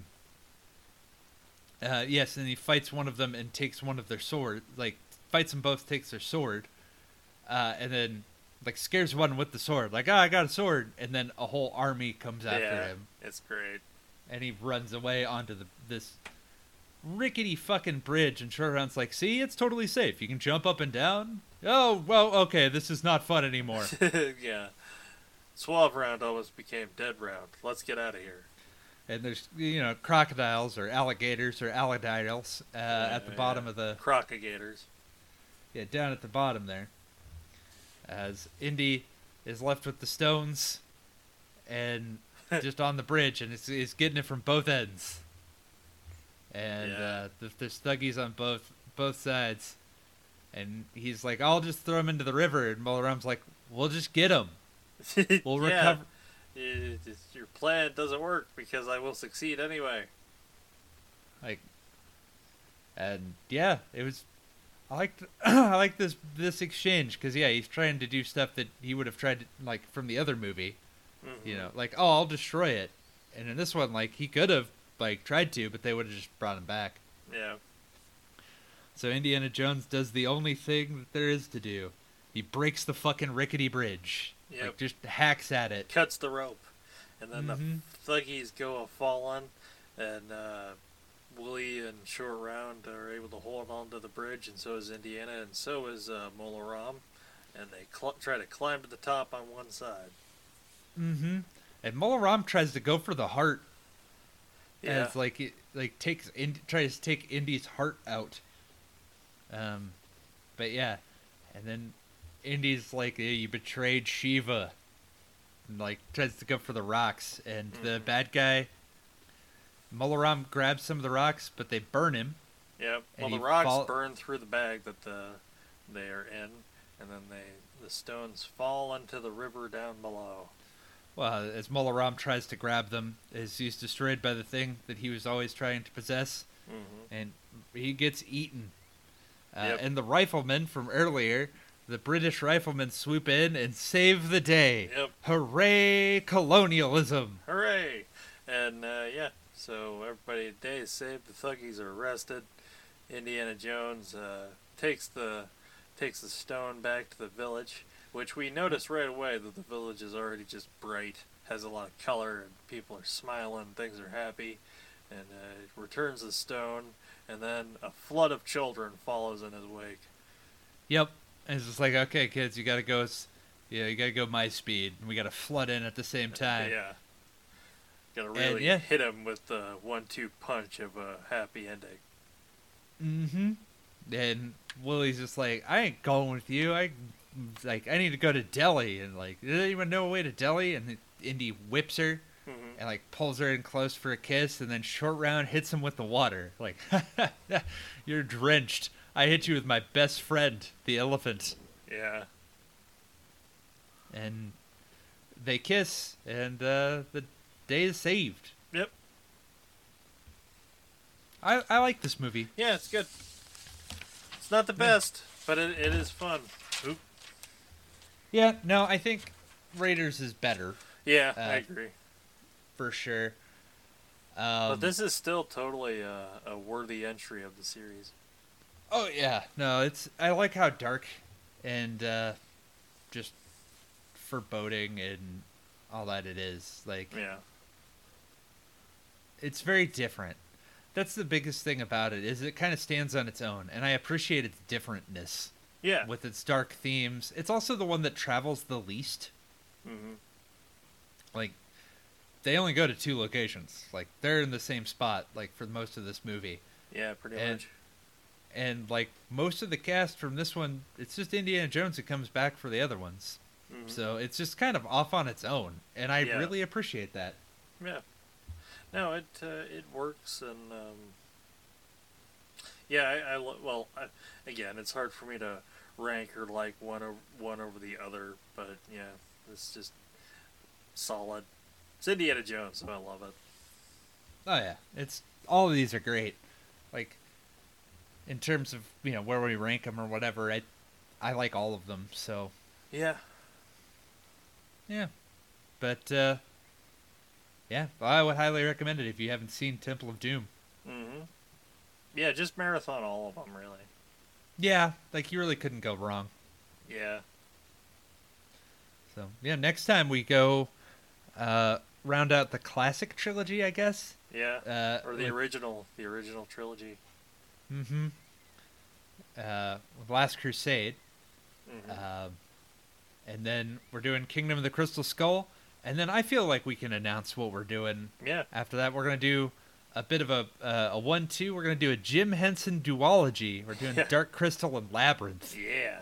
Uh, yes and he fights one of them and takes one of their sword like fights them both takes their sword uh, and then like scares one with the sword like ah i got a sword and then a whole army comes after yeah, him it's great. and he runs away onto the this rickety fucking bridge and short round's like see it's totally safe you can jump up and down oh well okay this is not fun anymore yeah. Suave round almost became dead round. Let's get out of here. And there's you know crocodiles or alligators or alligators uh, at the Yeah, bottom of the Crocogators. yeah down at the bottom there as indy is left with the stones and just on the bridge and it's, it's getting it from both ends and Yeah. uh, th- there's thuggees on both both sides and he's like i'll just throw him into the river and Mola Ram's like we'll just get him we'll Yeah. recover It- it's- your plan doesn't work because I will succeed anyway. like and yeah it was i liked i like this this exchange because yeah he's trying to do stuff that he would have tried to like from the other movie Mhm. you know like oh i'll destroy it and in this one like he could have like tried to but they would have just brought him back Yeah. so indiana jones does the only thing that there is to do he breaks the fucking rickety bridge Yep. like just hacks at it Cuts the rope. And then Mhm. the thuggees go a fallen, and uh, Willie and Short Round are able to hold on to the bridge, and so is Indiana, and so is uh, Mola Ram. And they cl- try to climb to the top on one side. mm-hmm and Mola Ram tries to go for the heart and Yeah. it's like it like takes in, tries to take Indy's heart out. Um, but yeah, and then Indy's like, "Hey, "You betrayed Shiva," and like tries to go for the rocks, and the Mhm. bad guy, Mola Ram grabs some of the rocks, but they burn him. Yep. Well, the rocks fall- burn through the bag that the they are in, and then they the stones fall into the river down below. Well, as Mola Ram tries to grab them, as he's destroyed by the thing that he was always trying to possess, hmm and he gets eaten. Uh, Yep. And the riflemen from earlier, the British riflemen swoop in and save the day. Yep. Hooray, colonialism! Hooray! And uh, yeah, so everybody today is saved. The thuggees are arrested. Indiana Jones uh, takes the takes the stone back to the village, which we notice right away that the village is already just bright, has a lot of color, and people are smiling, things are happy, and uh, returns the stone, and then a flood of children follows in his wake. Yep. And it's just like, okay, kids, you gotta go. Yeah, you gotta go my speed. and We gotta flood in at the same time. Yeah. Gotta really yeah. hit him with the one-two punch of a happy ending. Mm-hmm. And Willie's just like, I ain't going with you. I like, I need to go to Delhi. And like, does anyone know a way to Delhi? And Indy whips her hmm and like pulls her in close for a kiss, and then short round hits him with the water. Like, you're drenched. I hit you with my best friend, the elephant. Yeah. And they kiss, and uh, the day is saved. Yep. I I like this movie. Yeah, it's good. It's not the best, but it, it is fun. Oop. Yeah, no, I think Raiders is better Yeah, Uh, I agree. for sure. Um, but this is still totally a, a worthy entry of the series. Oh yeah, no, it's I like how dark and uh, just foreboding and all that it is. Like Yeah. it's very different. That's the biggest thing about it is it kind of stands on its own, and I appreciate its differentness Yeah. with its dark themes. It's also the one that travels the least. hmm Like they only go to two locations. Like they're in the same spot. Like for most of this movie. Yeah, pretty And- much. And like most of the cast from this one, it's just Indiana Jones that comes back for the other ones. Mhm. So it's just kind of off on its own, and I Yeah. really appreciate that. Yeah. No, it uh, it works, and um, yeah, I, I lo- well, I, again, it's hard for me to rank or like one over one over the other, but yeah, it's just solid. It's Indiana Jones, so I love it. Oh yeah, it's all of these are great. Like in terms of you know where we rank them or whatever, I I like all of them. So Yeah. yeah, but uh, yeah, I would highly recommend it if you haven't seen Temple of Doom. Mm-hmm. Yeah, just marathon all of them, really. Yeah, like you really couldn't go wrong. Yeah. So yeah, next time we go uh, round out the classic trilogy, I guess. Yeah. Uh, Or the with- original, the original trilogy. Mm-hmm. Uh, with Last Crusade, hmm um, and then we're doing Kingdom of the Crystal Skull, and then I feel like we can announce what we're doing yeah. after that. We're gonna do a bit of a uh, a one-two. We're gonna do a Jim Henson duology. We're doing Dark Crystal and Labyrinth, Yeah.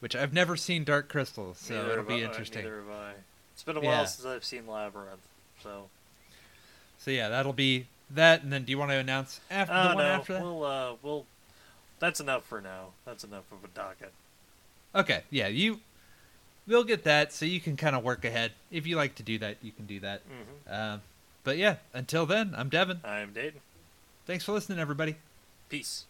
which I've never seen Dark Crystal, so Neither it'll be I- interesting. Neither have I. It's been a Yeah. while since I've seen Labyrinth, so. So yeah, that'll be that. And then, do you want to announce after Oh the one no, after that? we'll uh, we'll. That's enough for now. That's enough of a docket. Okay, yeah, you we'll get that so you can kind of work ahead. If you like to do that, you can do that. hmm Um, but yeah, until then, I'm Devin. I'm Dayton. Thanks for listening, everybody. Peace.